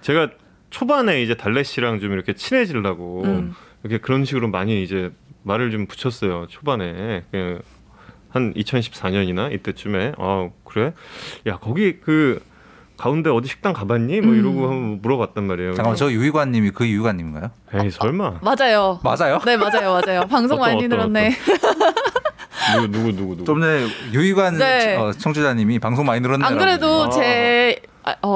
제가 초반에 이제 달래 씨랑 좀 이렇게 친해지려고 음. 이렇게 그런 식으로 많이 이제 말을 좀 붙였어요. 초반에 그 한 2014년이나 이때쯤에 아 그래? 야 거기 그 가운데 어디 식당 가봤니? 뭐 음. 이러고 한번 물어봤단 말이에요. 잠깐만 저 유희관님이 그 유희관님인가요? 에이 설마 맞아요. 맞아요? 네, 맞아요, 맞아요. 방송 어떤, 많이 어떤, 들었네. 누구 누구 누구 누구 좀 전에 유희관 네. 어, 청취자님이 방송 많이 늘었네. 안 그래도 아. 제 아,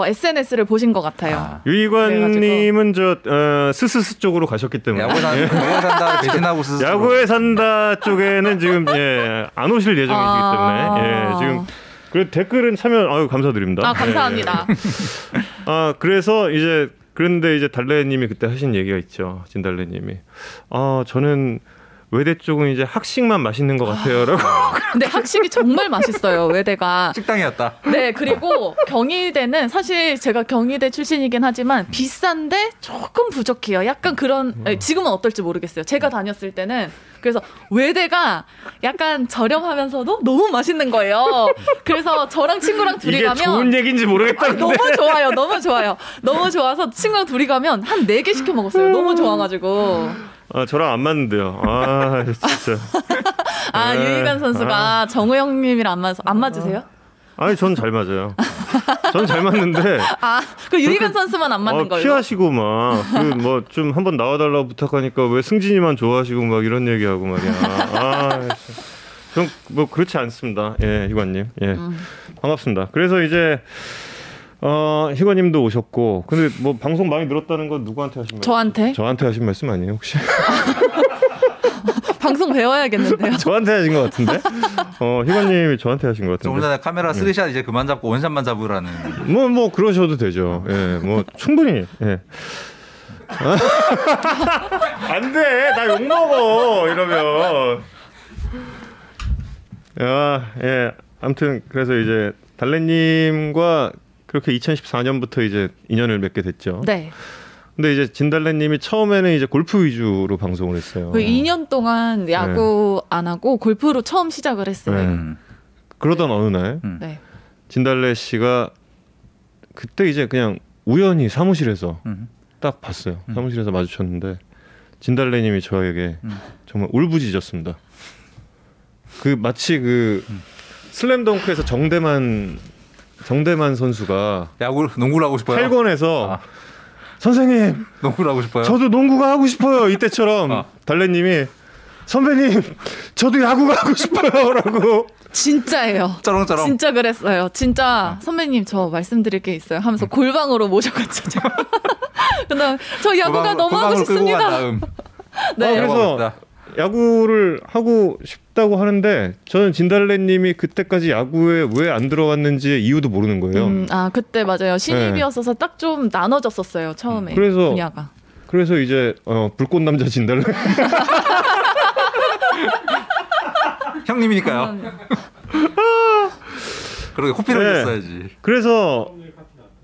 어, SNS를 보신 것 같아요. 아, 유희관님은 저 어, 스스스 쪽으로 가셨기 때문에 야구에 산- 야구에 산다 배신하고 스스로. 야구에 산다 쪽에는 지금 예, 안 오실 예정이시기 아. 때문에 예, 지금 그 댓글은 참여 아유 감사드립니다. 아, 감사합니다. 예. 아 그래서 이제 그런데 이제 달래님이 그때 하신 얘기가 있죠. 진달래님이 아 저는 외대 쪽은 이제 학식만 맛있는 것 같아요라고. 근데 학식이 정말 맛있어요, 외대가. 식당이었다. 네, 그리고 경희대는 사실 제가 경희대 출신이긴 하지만 비싼데 조금 부족해요. 약간 그런 아니, 지금은 어떨지 모르겠어요. 제가 다녔을 때는 그래서 외대가 약간 저렴하면서도 너무 맛있는 거예요. 그래서 저랑 친구랑 둘이 이게 가면 좋은 얘기인지 모르겠다. 너무 좋아요. 너무 좋아요. 너무 좋아서 친구랑 둘이 가면 한 네 개 시켜 먹었어요. 너무 좋아가지고. 아 저랑 안 맞는데요. 아 진짜. 아, 네. 유희관 선수가 정우영님이랑 안 맞아서 안 맞으세요? 아니 전 잘 맞아요. 전 잘 맞는데 아, 그 유희관 선수만 안 맞는 어, 걸로. 피하시고 막 그 뭐 좀 한번 나와달라고 부탁하니까 왜 승진이만 좋아하시고 막 이런 얘기하고 말이야. 아, 전뭐 그렇지 않습니다. 예, 희관님. 예, 음. 반갑습니다. 그래서 이제 어 희관님도 오셨고, 근데 뭐 방송 많이 늘었다는 건 누구한테 하신 말씀? 저한테 저한테 하신 말씀 아니에요 혹시? 방송 배워야겠는데요. 저한테 하신 것 같은데? 어 희관님이 저한테 하신 것좀 같은데. 전에 카메라 쓰리샷 이제 그만 잡고 원샷만 잡으라는. 뭐 뭐 그러셔도 되죠. 예, 뭐 충분히. 예. 안 돼. 나 욕 먹어. 이러면. 야, 예. 아무튼 그래서 이제 달래님과 그렇게 2014년부터 이제 인연을 맺게 됐죠. 네. 근데 이제 진달래님이 처음에는 이제 골프 위주로 방송을 했어요. 그 2년 동안 야구 안 하고 골프로 처음 시작을 했어요. 네. 음. 그러던 어느 날 음. 네. 진달래 씨가 그때 이제 그냥 우연히 사무실에서 음. 딱 봤어요. 사무실에서 마주쳤는데 진달래님이 저에게 음. 정말 울부짖었습니다. 그 마치 그 음. 슬램덩크에서 정대만 정대만 선수가 야구 농구를 하고 싶어요. 8권에서 아. 선생님 농구를 하고 싶어요. 저도 농구가 하고 싶어요 이때처럼 아. 달래님이 선배님 저도 야구가 하고 싶어요라고 진짜예요. 쩌렁쩌렁. 진짜 그랬어요. 진짜 선배님 저 말씀드릴 게 있어요. 하면서 골방으로 모셔갔죠. 그다음 저 야구가 고방으로- 너무 하고 싶습니다. 네. 아, 그래서. 야구를 하고 싶 다고 하는데 저는 진달래님이 그때까지 야구에 왜 안 들어갔는지 이유도 모르는 거예요. 음, 아 그때 맞아요. 신입이었어서 딱좀 나눠졌었어요 처음에 네. 그래서- 분야가. 그래서 이제 어, 불꽃 남자 진달래 형님이니까요. 음. 그러게 코피를 네. 줬어야지. 그래서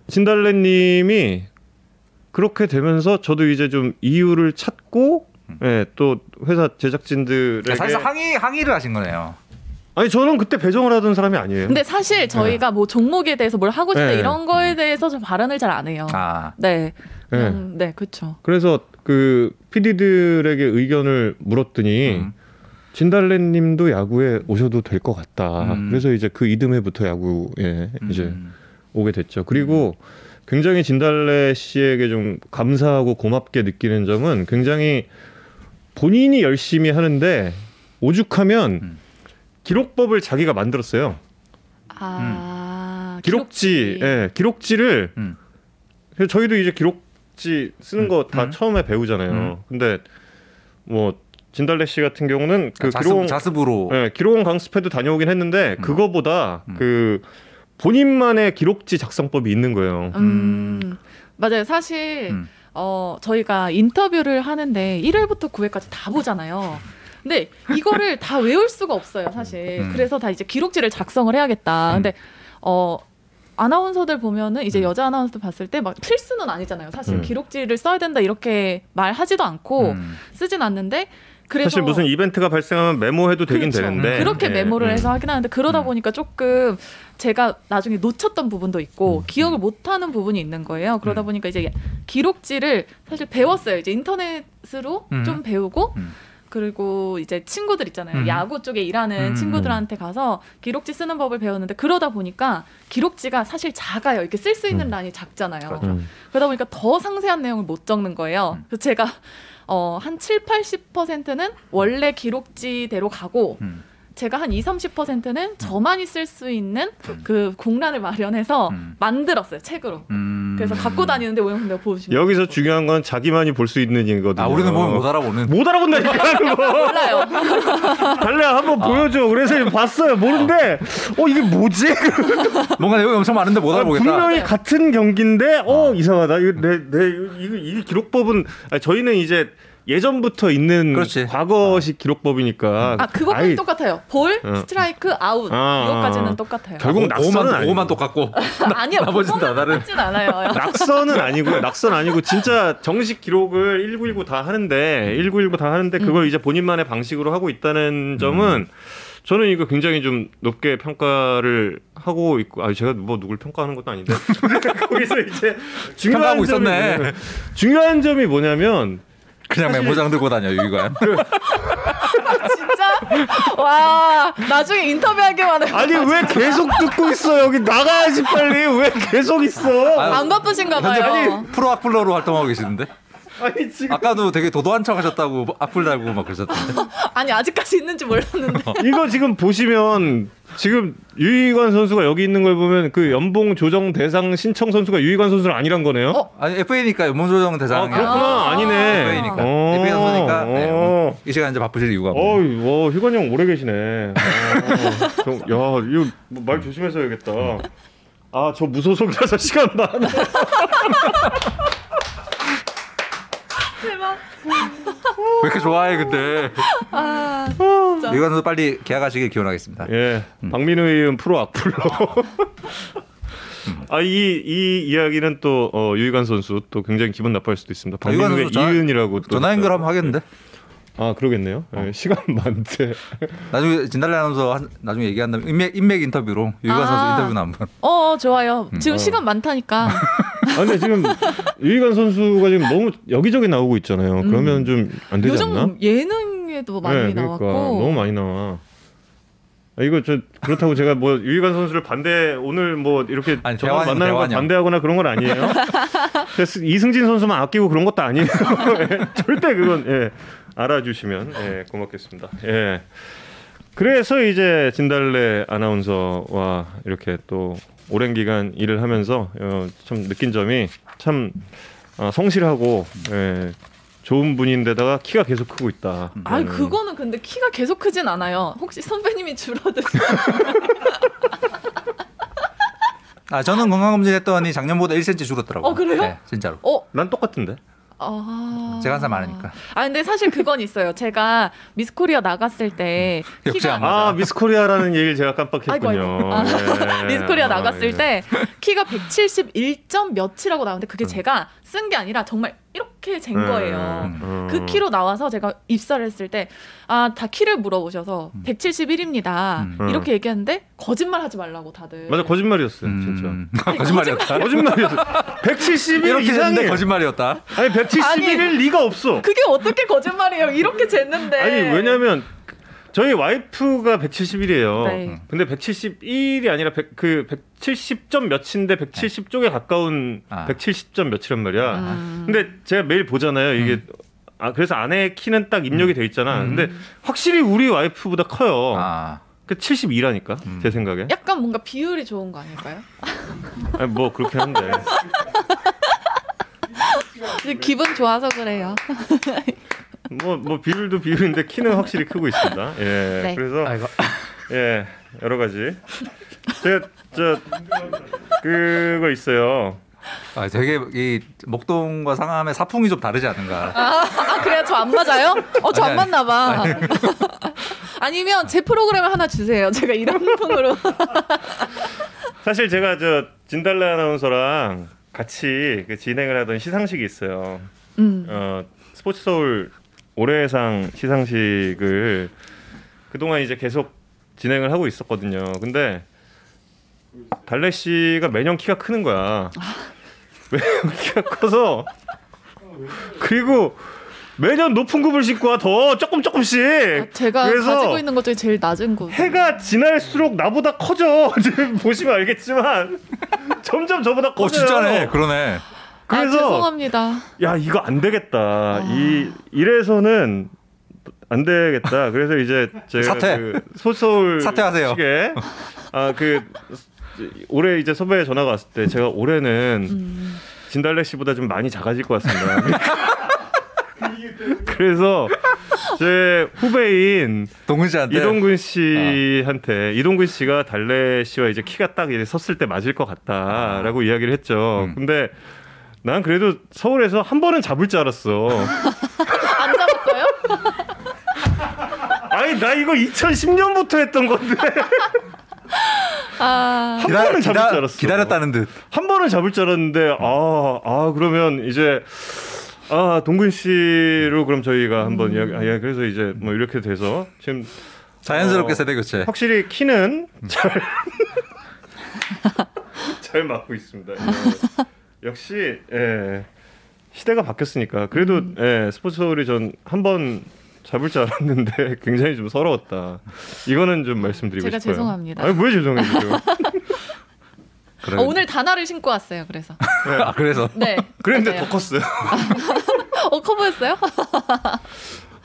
진달래님이 그렇게 되면서 저도 이제 좀 이유를 찾고 예, 또 회사 제작진들에게 사실상 항의 항의를 하신 거네요. 아니 저는 그때 배정을 하던 사람이 아니에요. 근데 사실 저희가 뭐 종목에 대해서 뭘 하고 싶다 네. 이런 거에 대해서 좀 발언을 잘 안 해요. 아 네. 네. 음, 네, 그렇죠. 그래서 그 PD들에게 의견을 물었더니 음. 진달래님도 야구에 오셔도 될 것 같다. 음. 그래서 이제 그 이듬해부터 야구에 이제 음. 오게 됐죠. 그리고 굉장히 진달래 씨에게 좀 감사하고 고맙게 느끼는 점은 굉장히 본인이 열심히 하는데 오죽하면 음. 기록법을 자기가 만들었어요. 아, 기록지, 예, 기록지를 음. 그래서 저희도 이제 기록지 쓰는 거다 음. 처음에 배우잖아요. 음. 근데 뭐 진달래 씨 같은 경우는 그 자습, 기록 자습 으로 예, 기록원 강습회도 다녀오긴 했는데 음. 그거보다 음. 그 본인만의 기록지 작성법이 있는 거예요. 음, 맞아요. 사실 음. 어 저희가 인터뷰를 하는데 1회부터 9회까지 다 보잖아요. 근데 이거를 다 외울 수가 없어요, 사실. 음. 그래서 다 이제 기록지를 작성을 해야겠다. 음. 근데 어 아나운서들 보면은 이제 음. 여자 아나운서들 봤을 때 막 필수는 아니잖아요. 사실 음. 기록지를 써야 된다 이렇게 말하지도 않고 음. 쓰진 않는데 그래서 사실 무슨 이벤트가 발생하면 메모해도 되긴 그렇죠. 되는데 그렇게 예, 메모를 음. 해서 하긴 하는데 그러다 음. 보니까 조금 제가 나중에 놓쳤던 부분도 있고 음. 기억을 못하는 부분이 있는 거예요. 그러다 음. 보니까 이제 기록지를 사실 배웠어요. 이제 인터넷으로 음. 좀 배우고 음. 그리고 이제 친구들 있잖아요. 음. 야구 쪽에 일하는 음. 친구들한테 가서 기록지 쓰는 법을 배웠는데 그러다 보니까 기록지가 사실 작아요. 이렇게 쓸 수 있는 음. 란이 작잖아요. 그렇죠. 음. 그러다 보니까 더 상세한 내용을 못 적는 거예요. 음. 그래서 제가 어, 한 7, 80%는 원래 기록지대로 가고 음. 제가 한 2, 30%는 저만이 쓸 수 있는 음. 그 공란을 마련해서 음. 만들었어요, 책으로. 음. 그래서 갖고 다니는데 오늘 내가 보시면 여기서 중요한 건 자기만이 볼 수 있는 이거든요. 아 우리는 보면 못 알아보는. 못 알아본다니까 그거. 몰라요. 달래야 한번 보여줘. 그래서 이거 봤어요. 모르는데 어 이게 뭐지? 뭔가 내용이 엄청 많은데 못 아, 알아보겠다. 분명히 네. 같은 경기인데 어 이상하다. 이거 내 내 이거 이게 기록법은 아니, 저희는 이제 예전부터 있는 그렇지. 과거식 기록법이니까 아, 그것만 아예 똑같아요. 볼, 어. 스트라이크, 아웃. 아, 이것까지는 아. 똑같아요. 결국 오- 낙선은 오만 똑같고. 아니요. 나머지는 다 다른. 똑같진 않아요. 낙선은 아니고요. 낙선 아니고 진짜 정식 기록을 1919 다 하는데 1919 다 하는데 그걸 음. 이제 본인만의 방식으로 하고 있다는 점은 저는 이거 굉장히 좀 높게 평가를 하고 있고 아 제가 뭐 누굴 평가하는 것도 아닌데 거기서 이제 중요한 점이 있었네. 뭐냐면, 중요한 점이 뭐냐면 그냥 메모장 들고 다녀 유이관. 진짜? 와, 나중에 인터뷰하기만 해요. 아니 왜 계속 듣고 있어 여기 나가야지 빨리 왜 계속 있어 아유, 안 바쁘신가 현재 봐요. 프로 악플러로 활동하고 계시는데. 아니 지금 아까도 되게 도도한 척 하셨다고 악플 달고 막 그러셨던데. 아니, 아직까지 있는지 몰랐는데. 이거 지금 보시면 지금 유희관 선수가 여기 있는 걸 보면 그 연봉 조정 대상 신청 선수가 유희관 선수는 아니란 거네요. 어? 아니 FA니까 연봉 조정 아 대상이야. 그렇구나 아. 아니네. FA니까. 어. FA 선수니까 네, 어. 오늘 이 시간 이제 바쁘실 이유가. 어이, 와, 휴관 형 오래 계시네. 어, 좀, 야, 이거 뭐말 조심해서 해야겠다. 아, 저 무소속이라서 시간 많아. 왜 이렇게 좋아해 근데. 아, 선수 빨리 계약하시길 기원하겠습니다. 예, 음. 박민우 의원 프로 악플로. 아, 이, 이 이야기는 또, 어, 유희관 선수 또 굉장히 기분 나빠할 수도 있습니다. 아, 박민우의 이은이라고 또. 전화 연결하면 하겠는데. 아, 그러겠네요. 예, 시간 많대. 나중에 진달래 아나운서 한- 나중에 얘기한다면 인맥 인맥 인터뷰로 유이관 아. 선수 인터뷰나 한번. 어, 좋아요. 음. 지금 어. 시간 많다니까. 아, 근데 지금 유희관 선수가 지금 너무 여기저기 나오고 있잖아요. 그러면 좀 안 되지 요즘 않나? 예능에도 많이 네, 나왔고 그러니까 너무 많이 나와. 아, 이거 저 그렇다고 제가 뭐 유희관 선수를 반대 오늘 뭐 이렇게 아니, 저랑 대환영, 만나는 걸 대환영. 반대하거나 그런 건 아니에요. 그래서 이승진 선수만 아끼고 그런 것도 아니에요. 예, 절대 그건 예, 알아주시면 예, 고맙겠습니다. 예. 그래서 이제 진달래 아나운서와 이렇게 또 오랜 기간 일을 하면서 어, 참 느낀 점이 참 어, 성실하고 예, 좋은 분인데다가 키가 계속 크고 있다. 음. 그거는 근데 키가 계속 크진 않아요. 혹시 선배님이 줄어드세요? 아 저는 건강검진 했더니 작년보다 1cm 줄었더라고요. 어, 그래요? 네, 진짜로. 어? 난 똑같은데. 아... 제가 한살 많으니까. 아 근데 사실 그건 있어요. 제가 미스코리아 나갔을 때 역시 키가. 아 미스코리아라는 얘기를 제가 깜빡했군요. 아이고, 아이고. 아, 예. 미스코리아 아, 나갔을 예. 때 키가 171점 몇이라고 나오는데 음. 그게 제가 쓴 게 아니라 정말 이렇게 잰 음, 거예요. 음. 그 키로 나와서 제가 입사를 했을 때 아 다 키를 물어보셔서 171입니다 음. 이렇게 얘기하는데 거짓말 하지 말라고 다들 맞아 거짓말이었어요 음, 진짜. 거짓말이었다. 거짓말이었어. 171 이렇게 됐는데 거짓말이었다. 아니 171일 리가 없어. 그게 어떻게 거짓말이에요 이렇게 쟀는데 아니 왜냐면 저희 와이프가 171이에요. 네. 근데 171이 아니라 100, 그 170점 몇인데 170 쪽에 가까운 아. 170점 몇이란 말이야. 음. 근데 제가 매일 보잖아요. 이게 아 그래서 아내 키는 딱 입력이 돼 있잖아. 음. 근데 확실히 우리 와이프보다 커요. 아, 그 72라니까 음. 제 생각에. 약간 뭔가 비율이 좋은 거 아닐까요? 아니, 뭐 그렇게 한데. 근데 기분 좋아서 그래요. 뭐, 뭐 비율도 비율인데 키는 확실히 크고 있습니다. 예. 네. 그래서 아이고. 예 여러 가지. 제가 저 그거 있어요. 아, 되게 이 목동과 상암의 사풍이 좀 다르지 않은가. 아, 그래요? 저 안 맞아요? 어, 저안 아니, 아니. 맞나 봐. 아니면 제 프로그램을 하나 주세요. 제가 이런 풍으로. 사실 제가 저 진달래 아나운서랑 같이 그 진행을 하던 시상식이 있어요. 음. 어 스포츠 서울 올해상 시상식을 그동안 이제 계속 진행을 하고 있었거든요. 근데 달래 씨가 매년 키가 크는 거야. 매년 키가 커서 그리고 매년 높은 굽을 신고 와 더 조금 조금씩. 아, 제가 그래서 가지고 있는 것 중에 제일 낮은 곳. 해가 지날수록 나보다 커져. 지금 보시면 알겠지만 점점 저보다 어, 커져요. 진짜네. 그러네. 아, 그래서 죄송합니다. 야 이거 안 되겠다. 이 이래서는 안 되겠다. 그래서 이제 제가 사퇴. 그 소서울 사퇴하세요. 아그 올해 이제 섭외 전화가 왔을 때 제가 올해는 음. 진달래 씨보다 좀 많이 작아질 것 같습니다. 그래서 제 후배인 동근 씨한테 이동근 씨한테 이동근 씨가 달래 씨와 이제 키가 딱 이제 섰을 때 맞을 것 같다라고 이야기를 했죠. 음. 근데 난 그래도 서울에서 한 번은 잡을 줄 알았어. 안 잡았어요? 아니 나 이거 2010년부터 했던 건데 아, 한 기다, 번은 잡을 기다, 줄 알았어. 기다렸다는 듯. 한 번은 잡을 줄 알았는데 아, 아 그러면 이제 아 동근 씨로 그럼 저희가 한번 이야기 아, 예, 그래서 이제 뭐 이렇게 돼서 지금 자연스럽게 어, 세대 교체. 확실히 키는 잘 잘 맞고 있습니다. 예. 역시 예. 시대가 바뀌었으니까 그래도 예, 스포츠 서울이 전 한 번 잡을 줄 알았는데 굉장히 좀 서러웠다. 이거는 좀 말씀드리고 제가 싶어요. 죄송합니다. 아니 왜 죄송해요? 그래. 어, 오늘 단화를 신고 왔어요. 그래서. 아, 그래서 네. 그랬는데. 더 컸어요. 어, 커 보였어요?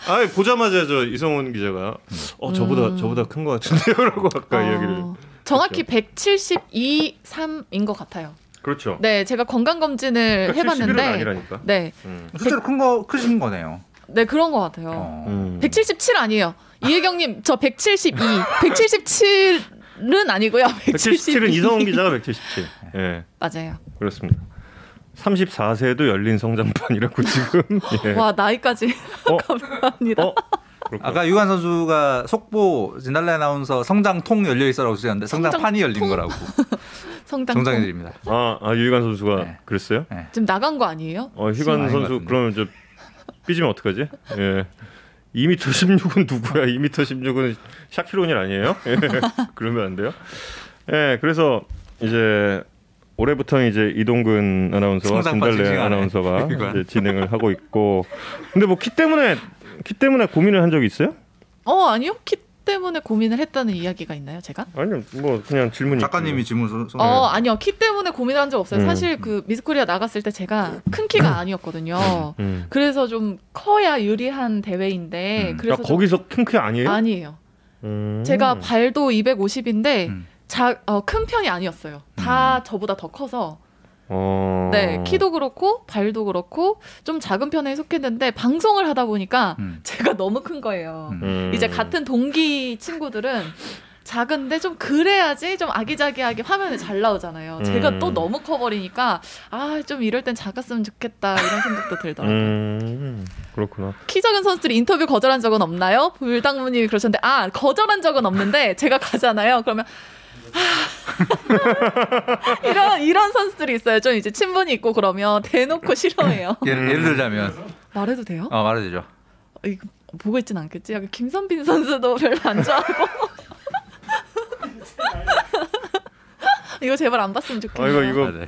아 보자마자 저 이성훈 기자가 어 저보다 음. 저보다 큰 것 같은데요라고 아까 어, 이야기를 정확히 172, 3인 것 같아요. 그렇죠. 네, 제가 건강 검진을 그러니까 71은 해봤는데, 아니라니까. 네, 음. 실제로 큰 거 크신 거네요. 네 그런 것 같아요. 어. 음. 177 아니에요. 이혜경님 저 172, 177은 아니고요. 177은 이성훈 기자가 177. 예, 맞아요. 그렇습니다. 34세도 열린 성장판이라고 지금. 예. 와 나이까지 어? 감사합니다. 어? 그렇구나. 아까 유관 선수가 속보 진달래 아나운서 성장통 열려 있어라고 쓰셨는데 성장판이 열린? 거라고 드립니다. 아, 아 유희관 선수가 네. 그랬어요? 지금 나간 거 아니에요? 어, 희관 것 선수. 그러면 저 삐지면 어떡하지? 예. 2m 16은 누구야? 2m 16은 샤키로닐 아니에요? 예. 그러면 안 돼요. 예, 그래서 이제 올해부터 이제 이동근 아나운서와 진달래. 아나운서가. 이제 진행을 하고 있고 근데 뭐 키 때문에 키 때문에 고민을 한 적이 있어요? 어 아니요 키 때문에 고민을 했다는 이야기가 있나요 제가? 아니요 뭐 그냥 질문이 작가님이 질문 써. 써- 어 아니요 키 때문에 고민을 한적 없어요. 음. 사실 그 미스코리아 나갔을 때 제가 큰 키가 아니었거든요. 음. 그래서 좀 커야 유리한 대회인데 음. 그래서 야, 좀- 거기서 큰 키 아니에요? 아니에요. 음. 제가 발도 250인데 음. 자, 어, 큰 편이 아니었어요. 다 저보다 더 커서 어... 네 키도 그렇고 발도 그렇고 좀 작은 편에 속했는데 방송을 하다 보니까 음. 제가 너무 큰 거예요. 음. 음. 이제 같은 동기 친구들은 작은데 좀 그래야지 좀 아기자기하게 화면에 잘 나오잖아요. 제가 음. 또 너무 커버리니까 아 좀 이럴 땐 작았으면 좋겠다 이런 생각도 들더라고요. 음, 그렇구나. 키 작은 선수들이 인터뷰 거절한 적은 없나요? 불당무님이 그러셨는데 아 거절한 적은 없는데 제가 가잖아요. 그러면 아, 이런 이런 선수들이 있어요. 좀 이제 친분이 있고 그러면 대놓고 싫어해요. 예를, 예를 들자면 말해도 돼요? 어 말해주죠. 이거 보고 있진 않겠지. 약간 김선빈 선수도 별로 안 좋아하고. 이거 제발 안 봤으면 아 좋겠네요. 이거 이거 아, 네.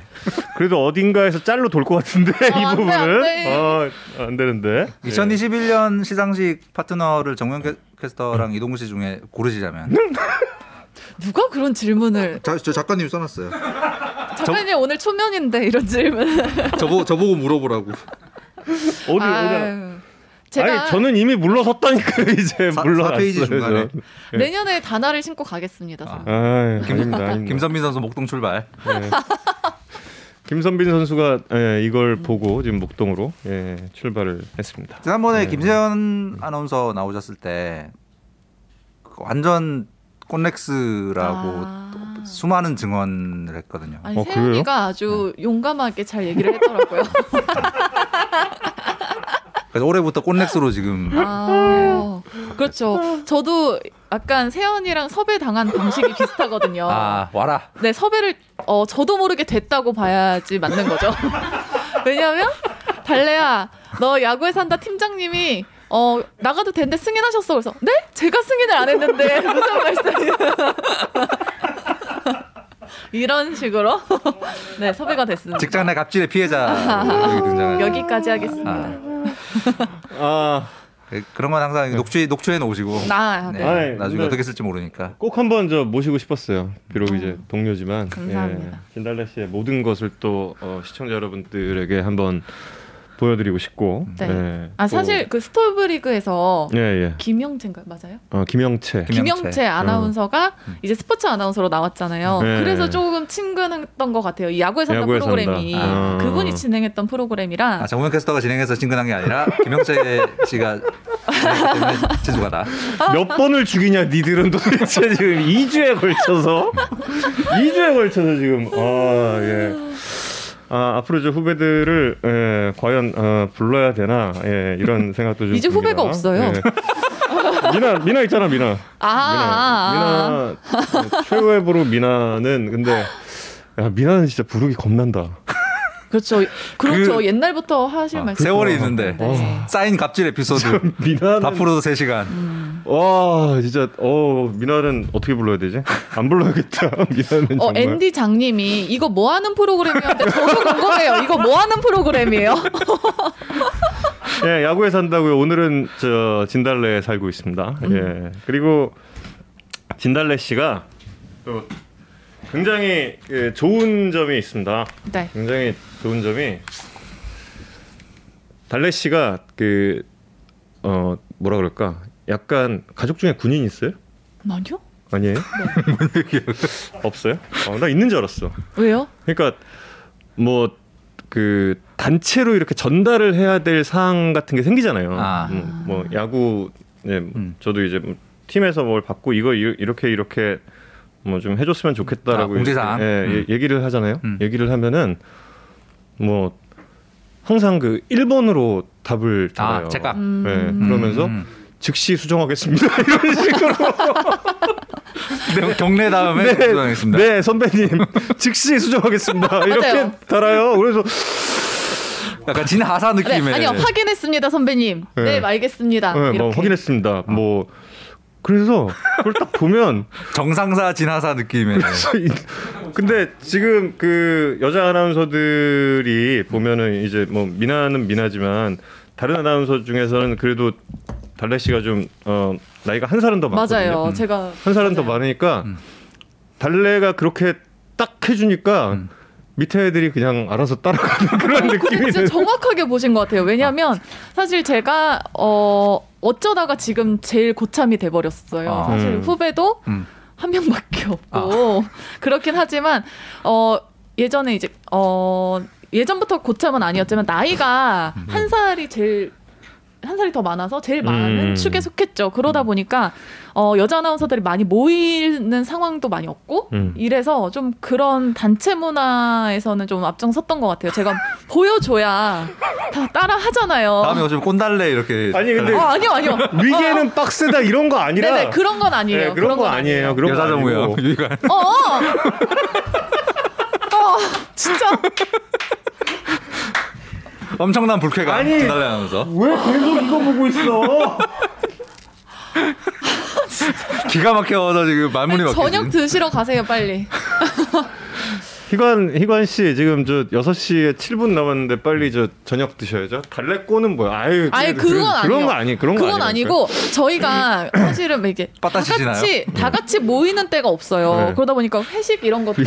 그래도 어딘가에서 짤로 돌 것 같은데 이안 돼, 부분은 안 돼. 어, 안 되는데. 2021년 시상식 파트너를 캐- 캐스터랑 이동구 씨 중에 고르시자면 누가 그런 질문을 자, 저 작가님 써놨어요. 작가님 오늘 초면인데 이런 질문. 저보 저보고 물어보라고. 어디 어디? 제가 아니 저는 이미 물러섰다니까요 이제 사- 물러났어요. 중간에. 저. 내년에 단화를 신고 가겠습니다. 아. 아, 아닙니다, 아닙니다. 김선민 선수 목동 출발. 네. 김선빈 선수가 예, 이걸 보고 지금 목동으로 예, 출발을 했습니다. 지난번에 네. 김세현 아나운서 나오셨을 때그 완전 꼰렉스라고 아. 또 수많은 증언을 했거든요. 아니 어, 세연이가 아주 용감하게 잘 얘기를 했더라고요. 그래서 올해부터 꼰렉스로 지금 아, 그렇죠. 저도 약간 세연이랑 섭외 당한 방식이 비슷하거든요. 아 와라. 네, 섭외를 어 저도 모르게 됐다고 봐야지 맞는 거죠. 왜냐하면 달래야 너 야구에 산다 팀장님이 어 나가도 되는데 승인하셨어. 그래서 네? 제가 승인을 안 했는데 무슨 말씀이에요? 이런 식으로 네 섭외가 됐습니다. 직장 내 갑질의 피해자 여기. 여기까지 하겠습니다. 아, 아, 그- 그런 건 항상 녹취 녹취해 놓으시고 아, 네. 네, 아이, 나중에 어떻게 쓸지 모르니까. 꼭 한번 저 모시고 싶었어요. 비록 이제 동료지만 감사합니다. 예, 진달래 씨의 모든 것을 또 어, 시청자 여러분들에게 한번 보여드리고 싶고. 네. 예, 아 또- 사실 그 스토브리그에서 예 예. 김영채인가요? 맞아요? 어, 김영채. 김영채. 김영채 아나운서가 이제 스포츠 아나운서로 나왔잖아요. 네. 그래서 조금 친근했던 것 같아요. 이 야구에 산다 야구에 프로그램이 산다. 아. 그분이 진행했던 프로그램이라 아, 정우영 캐스터가 진행해서 친근한 게 아니라 김영채 씨가 때문에 친숙하다. 몇 번을 죽이냐 니들은 도대체 지금 2주에 걸쳐서 2주에 걸쳐서 지금 아 예. 아 앞으로 저 후배들을 예, 과연 어, 불러야 되나 예, 이런 생각도 좀 이제 듭니다. 후배가 없어요. 예. 미나 미나 있잖아 미나. 아, 아, 미나 미나 최후의 부로 미나는 근데 야 미나는 진짜 부르기 겁난다. 그렇죠. 그렇죠. 그- 옛날부터 하실 아, 말씀. 세월이 있는데 네. 쌓인 갑질 에피소드 미나는 다 풀어도 3 시간. 와 진짜 어 미나는 어떻게 불러야 되지? 안 불러야겠다. 미나는 어, 정말. 앤디 장님이 이거 뭐 하는 프로그램이었는데 저도 궁금해요. 이거 뭐 하는 프로그램이에요? 예, 야구에 산다고요. 오늘은 저 진달래에 살고 있습니다. 예. 그리고 진달래 씨가 또 굉장히 예, 좋은 점이 있습니다. 네. 굉장히 좋은 점이 달래 씨가 그 어 뭐라 그럴까? 약간 가족 중에 군인 있어요? 아니요? 아니에요? 없어요? 어, 나 있는 줄 알았어. 왜요? 그러니까 뭐 그 단체로 이렇게 전달을 해야 될 사항 같은 게 생기잖아요. 아. 음, 뭐 야구 네, 음. 저도 이제 뭐 팀에서 뭘 받고 이거 이- 이렇게 이렇게 뭐 좀 해줬으면 좋겠다라고 아, 공지사항? 이렇게, 예, 음. 예, 얘기를 하잖아요. 음. 얘기를 하면은 뭐 항상 그 1번으로 답을 아, 잡아요. 제가. 음. 네, 그러면서 음. 즉시 수정하겠습니다. 이런 식으로. 네, 경례 다음에 수정하겠습니다. 네, 선배님 즉시 수정하겠습니다. 이렇게. 달아요. 그래서 약간 진하사 네, 느낌의 아니요 확인했습니다 선배님. 네. 네, 알겠습니다. 네, 이렇게. 뭐 확인했습니다. 뭐 그래서 그걸 딱 보면 정상사 진하사 느낌의 근데 지금 그 여자 아나운서들이 보면은 이제 뭐 미나는 미나지만 다른 아나운서 중에서는 그래도 달래 씨가 좀 어, 나이가 한 살은 더 많거든요. 맞아요. 제가 한 살은 더 맞아요. 많으니까 음. 달래가 그렇게 딱 해주니까 음. 밑에 애들이 그냥 알아서 따라가는 그런 근데 느낌이 진짜 정확하게 보신 것 같아요. 왜냐하면 사실 제가 어 어쩌다가 지금 제일 고참이 돼 버렸어요. 아. 사실 음. 후배도 음. 한 명밖에 없고 그렇긴 하지만 어 예전에 이제 어 예전부터 고참은 아니었지만 나이가 한 살이 제일 한 살이 더 많아서 제일 많은 음. 축에 속했죠. 그러다 보니까 어 여자 아나운서들이 많이 모이는 상황도 많이 없고 음. 이래서 좀 그런 단체 문화에서는 좀 앞장섰던 것 같아요. 제가 보여줘야 다 따라 하잖아요. 다음에 오시면 꼰달래 이렇게 아니, 근데 어, 아니요, 아니요. 위계는 빡세다 이런 거 아니라 네네 그런 건 아니에요. 네, 그런, 거 아니에요. 그런 거 여자 정우요. 유희관 어. 어, 진짜. 엄청난 불쾌감 아니. 아나운서 왜 계속 이거 보고 있어? 기가 막혀서 지금 말문이 막히지 저녁 드시러 가세요, 빨리. 희관 희관 씨 지금 저 6시에 7분 남았는데 빨리 저 저녁 드셔야죠. 달래꼬는 뭐야? 아유, 아니 그건 아니에요. 그런 거 아니 그런 거 그건. 아니고 저희가 사실은 이게 다? 같이 다 같이 모이는 때가 없어요. 네. 그러다 보니까 회식 이런 것도.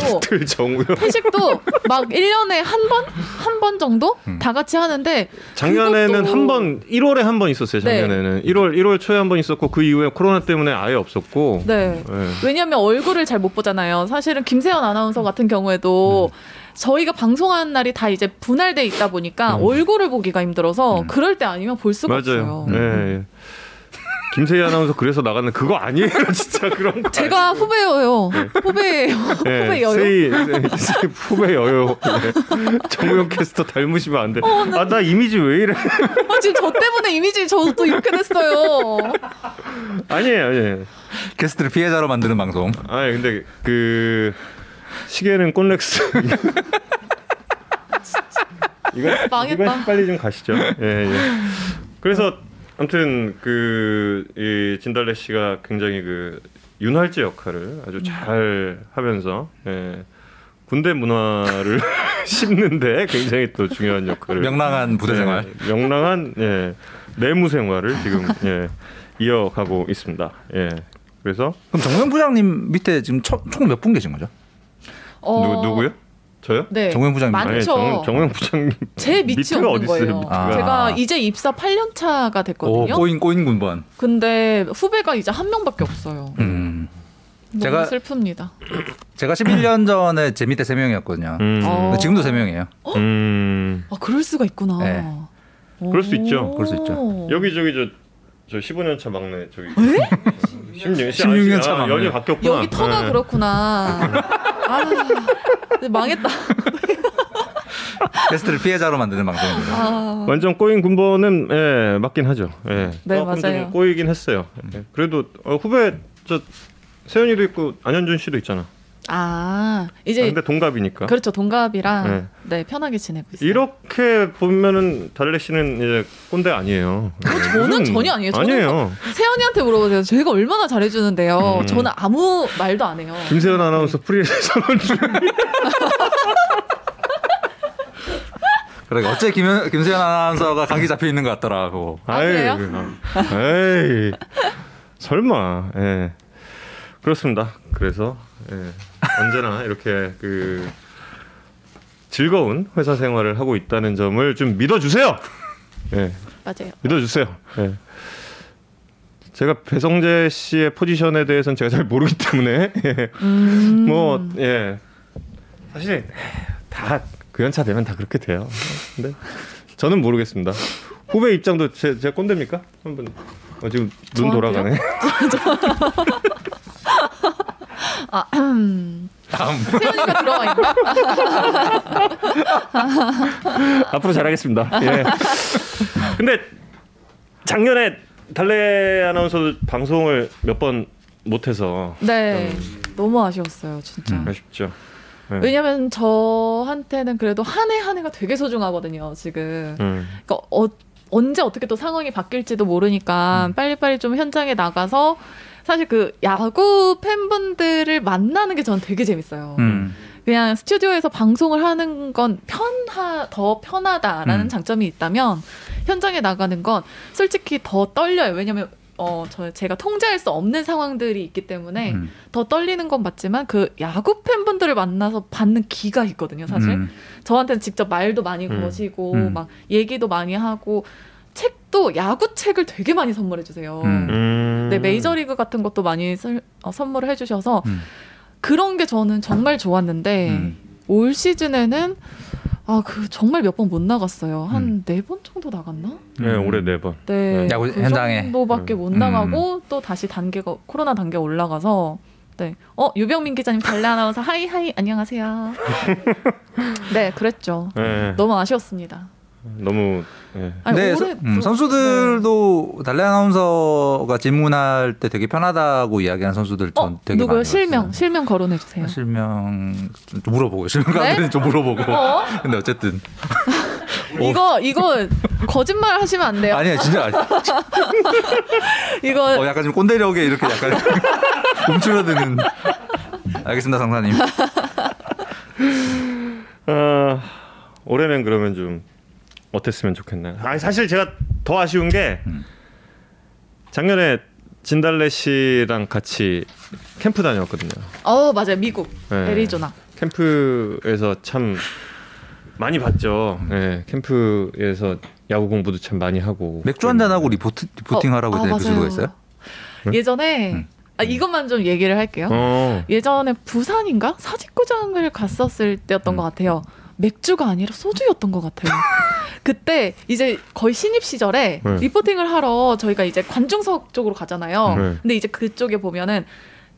회식도 막 1년에 한 번? 한 번 정도? 다 같이 하는데 작년에는 그것도- 한번 1월에 한 번 있었어요. 네. 작년에는 1월 1월 초에 한 번 있었고 그 이후에 코로나 때문에 아예 없었고. 네. 네. 왜냐하면 얼굴을 잘 못 보잖아요. 사실은 김세현 아나운서 같은 경우에도 저희가 방송하는 날이 다 이제 분할돼 있다 보니까 음. 얼굴을 보기가 힘들어서 음. 그럴 때 아니면 볼 수가 맞아요. 없어요. 네. 예. 김세희 아나운서 그래서 나가는 그거 아니에요, 진짜 그런 거. 제가 후배예요. 후배예요. 네, 후배예요. 세희, 세희, 세희 후배여요. 네. 정우영 캐스터 닮으시면 안 돼. 아, 나 이미지 왜 이래? 아, 지금 저 때문에 이미지 저도 이렇게 됐어요. 아니에요, 아니에요. 게스트를 피해자로 만드는 방송 아니 근데 그 시계는 꼰렉스. 이거 망했다. 이거 빨리 좀 가시죠. 예, 예. 그래서 아무튼 그 이 진달래 씨가 굉장히 그 윤활제 역할을 아주 잘 하면서 예. 군대 문화를 심는데 굉장히 또 중요한 역할을 명랑한 부대 생활 예, 명랑한 예, 내무 생활을 지금 예, 이어가고 있습니다. 예. 그래서 그럼 정우영 부장님 밑에 지금 총 몇 분 계신 거죠? 어, 누, 누구요? 저요? 네. 정우영 부장님. 많죠. 아니, 정, 정우영 부장님 제 밑이 밑에가 없는 어디 있어요. 아. 제가 이제 입사 8년 차가 오 됐거든요. 꼬인 꼬인 군번. 근데 후배가 이제 한 명밖에 없어요. 음. 너무 제가- 슬픕니다. 제가 11년 전에 제 밑에 세 명이었거든요. 음, 어. 근데 지금도 세 명이에요. 음. 아 그럴 수가 있구나. 네. 그럴 수 있죠. 오. 그럴 수 있죠. 여기 저기 저, 저 15년 차 막내 저기 에? 16, 16년 차 막내. 연이 바뀌었구나. 여기 터가 네. 그렇구나. 아, 망했다. 게스트를 피해자로 만드는 방송입니다. 아, 완전 꼬인 군번은 예, 맞긴 하죠. 예. 네, 맞아요. 꼬이긴 했어요. 예. 그래도 어, 후배 저 세연이도 있고 안현준 씨도 있잖아. 아 아, 이제 근데 동갑이니까. 그렇죠 동갑이랑 네. 네. 편하게 지내고 있어요. 이렇게 보면은 달래 씨는 이제 꼰대 아니에요. 저는 전혀 아니에요. 저는 아니에요. 세연이한테 물어보세요. 제가 얼마나 잘해주는데요. 음. 저는 아무 말도 안 해요. 김세현 아나운서 프리랜서는 줄. 그러게 어째 김, 김세현 아나운서가 감기 잡혀 있는 것 같더라고. 아, 그래요? 에이, 설마. 예. 그렇습니다. 그래서 예. 언제나 이렇게 그 즐거운 회사 생활을 하고 있다는 점을 좀 믿어주세요. 예, 맞아요. 믿어주세요. 예. 제가 배성재 씨의 포지션에 대해서는 제가 잘 모르기 때문에 예. 음. 뭐 예. 사실 다 그 연차 되면 다 그렇게 돼요. 근데 저는 모르겠습니다. 후배 입장도 제, 제 꼰대입니까? 한번 어, 지금 눈? 돌아가네. 아, 음. 다음. 세연이가 들어와 있나? 앞으로 잘하겠습니다. 예. 근데 작년에 달래 아나운서 방송을 몇 번 못해서 네, 너무 아쉬웠어요, 진짜. 음. 아쉽죠. 예. 왜냐면 저한테는 그래도 한 해 한 해가 되게 소중하거든요, 지금. 음. 그러니까 어, 언제 어떻게 또 상황이 바뀔지도 모르니까 음. 빨리빨리 좀 현장에 나가서 사실 그 야구 팬분들을 만나는 게 저는 되게 재밌어요. 음. 그냥 스튜디오에서 방송을 하는 건 편하 더 편하다라는 음. 장점이 있다면 현장에 나가는 건 솔직히 더 떨려요. 왜냐면 어, 저 제가 통제할 수 없는 상황들이 있기 때문에 음. 더 떨리는 건 맞지만 그 야구 팬분들을 만나서 받는 기가 있거든요, 사실. 음. 저한테는 직접 말도 많이 음. 거시고 음. 막 얘기도 많이 하고 책도 야구 책을 되게 많이 선물해 주세요. 음. 음. 네, 메이저리그 같은 것도 많이 설- 어, 선물을 해주셔서 음. 그런 게 저는 정말 좋았는데 음. 올 시즌에는 아 그 정말 몇 번 못 나갔어요. 음. 한네 번 정도 나갔나? 네, 올해 네 번. 네, 야구 그 현장에. 정도밖에 못 음. 나가고 또 다시 단계가 코로나 단계 올라가서 네, 어 유병민 기자님 달래 아나운서 hi hi 안녕하세요. 네, 그랬죠. 네, 너무 아쉬웠습니다. 너무 예. 아니, 네, 서- 음, 또- 선수들도 달래 아나운서가 질문할 때 되게 편하다고 이야기하는 선수들 네. 전어 되게 누구요? 많이 실명 봤어요. 실명 거론해 주세요. 실명 좀 물어보고 실명가들은 네? 좀 물어보고. 어? 근데 어쨌든 이거 이거 거짓말 하시면 안 돼요. 아니야 진짜 아니- 이거 어, 약간 좀 꼰대력에 이렇게 약간 움츠러드는. 알겠습니다 상사님. 어, 올해는 그러면 좀 어땠으면 좋겠나요? 아니 사실 제가 더 아쉬운 게 음. 작년에 진달래 씨랑 같이 캠프 다녔거든요. 어 맞아요 미국 네. 애리조나. 캠프에서 참 많이 봤죠. 예, 캠프에서 야구 공부도 참 많이 하고 맥주 한잔 하고 리포트 리포팅 어, 하라고 아. 에피소드가 있어요? 예전에 음. 아, 이것만 좀 얘기를 할게요. 어, 예전에 부산인가 사직구장을 갔었을 때였던 음. 것 같아요. 맥주가 아니라 소주였던 것 같아요. 그때 이제 거의 신입 시절에 네. 리포팅을 하러 저희가 이제 관중석 쪽으로 가잖아요. 네. 근데 이제 그쪽에 보면은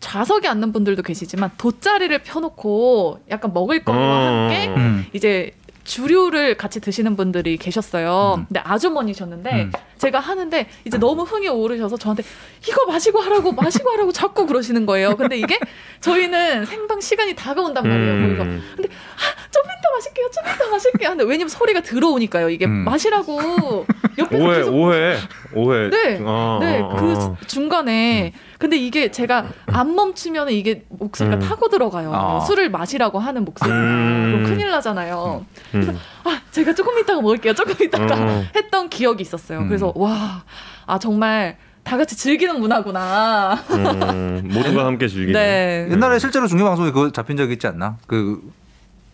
좌석에 앉는 분들도 계시지만 돗자리를 펴놓고 약간 먹을 거와 어. 함께 음. 이제 주류를 같이 드시는 분들이 계셨어요. 음. 근데 아주머니셨는데 음. 제가 하는데 이제 너무 흥이 오르셔서 저한테 이거 마시고 하라고 마시고 하라고 자꾸 그러시는 거예요. 근데 이게 저희는 생방 시간이 다가온단 말이에요. 거기서 음, 좀 이따 마실게요. 좀 이따 마실게요. 근데 왜냐면 소리가 들어오니까요. 이게 음. 마시라고 옆에서 오해 계속 오해 오해. 네, 어, 네, 어, 그 어. 중간에 근데 이게 제가 안 멈추면 이게 목소리가 음. 타고 들어가요. 아. 술을 마시라고 하는 목소리. 음. 그럼 큰일 나잖아요. 음. 아, 제가 조금 이따가 먹을게요. 조금 이따가 어. 했던 기억이 있었어요. 음. 그래서 와, 아 정말 다 같이 즐기는 문화구나. 음, 모두가 함께 즐기는. 네. 옛날에 실제로 중계 방송에 그거 잡힌 적 있지 않나? 그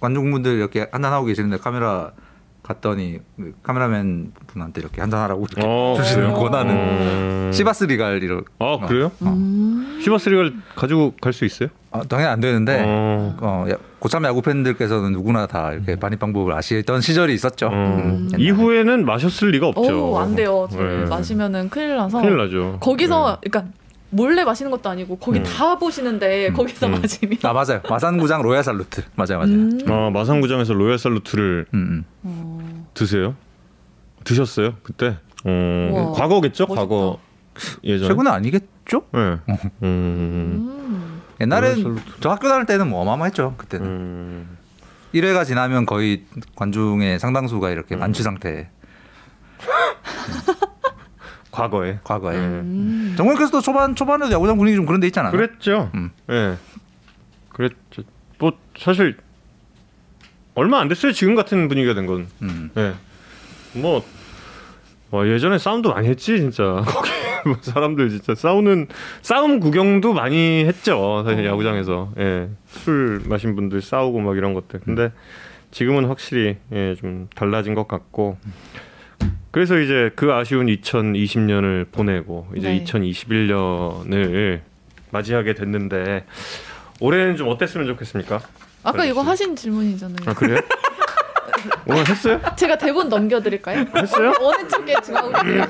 관중분들 이렇게 한잔 하고 계시는데 카메라 갔더니 그 카메라맨 분한테 이렇게 한잔 하라고 이렇게 어, 주시는 그래요? 권한은 음. 시바스 리갈 이런. 아 그래요? 음. 시바스 리갈 가지고 갈 수 있어요? 아, 당연히 안 되는데 어. 어, 야- 고참 야구 팬들께서는 누구나 다 이렇게 반입 방법을 아시던 시절이 있었죠. 어. 음. 이후에는 마셨을 리가 없죠. 오, 안 돼요. 네. 마시면은 큰일 나서. 큰일 나죠. 거기서 그러니까 몰래 마시는 것도 아니고 거기 음. 다 보시는데 거기서 음. 마시면. 아 맞아요. 마산구장 Royal Salute 맞아요, 맞아요. 음. 음. 네. 아 마산구장에서 Royal Salute를 음. 어. 드세요? 드셨어요 그때? 어, 과거겠죠? 멋있다. 과거 예전. 최근은 아니겠죠? 네. 음. 음. 옛날엔. 저 학교 다닐 때는 뭐 어마어마했죠. 그때는 음. 1회가 지나면 거의 관중의 상당수가 이렇게 만취 상태. 과거에. 과거에. 음. 정국께서도 초반 초반에도 야구장 분위기 좀 그런 데 있잖아. 그랬죠. 음. 예. 그랬죠. 뭐 사실 얼마 안 됐어요. 지금 같은 분위기가 된 건. 음. 예. 뭐 와, 예전에 싸움도 많이 했지 진짜. 거기 뭐 사람들 진짜 싸우는 싸움 구경도 많이 했죠. 사실 어. 야구장에서. 예. 술 마신 분들 싸우고 막 이런 것들. 근데 지금은 확실히 예, 좀 달라진 것 같고. 그래서 이제 그 아쉬운 2020년을 보내고 이제 네. 2021년을 맞이하게 됐는데 올해는 좀 어땠으면 좋겠습니까? 아까 이거. 하신 질문이잖아요. 아 그래요? 오늘 했어요? 제가 대본 넘겨드릴까요? 했어요? 어느 쪽에 지금 하고?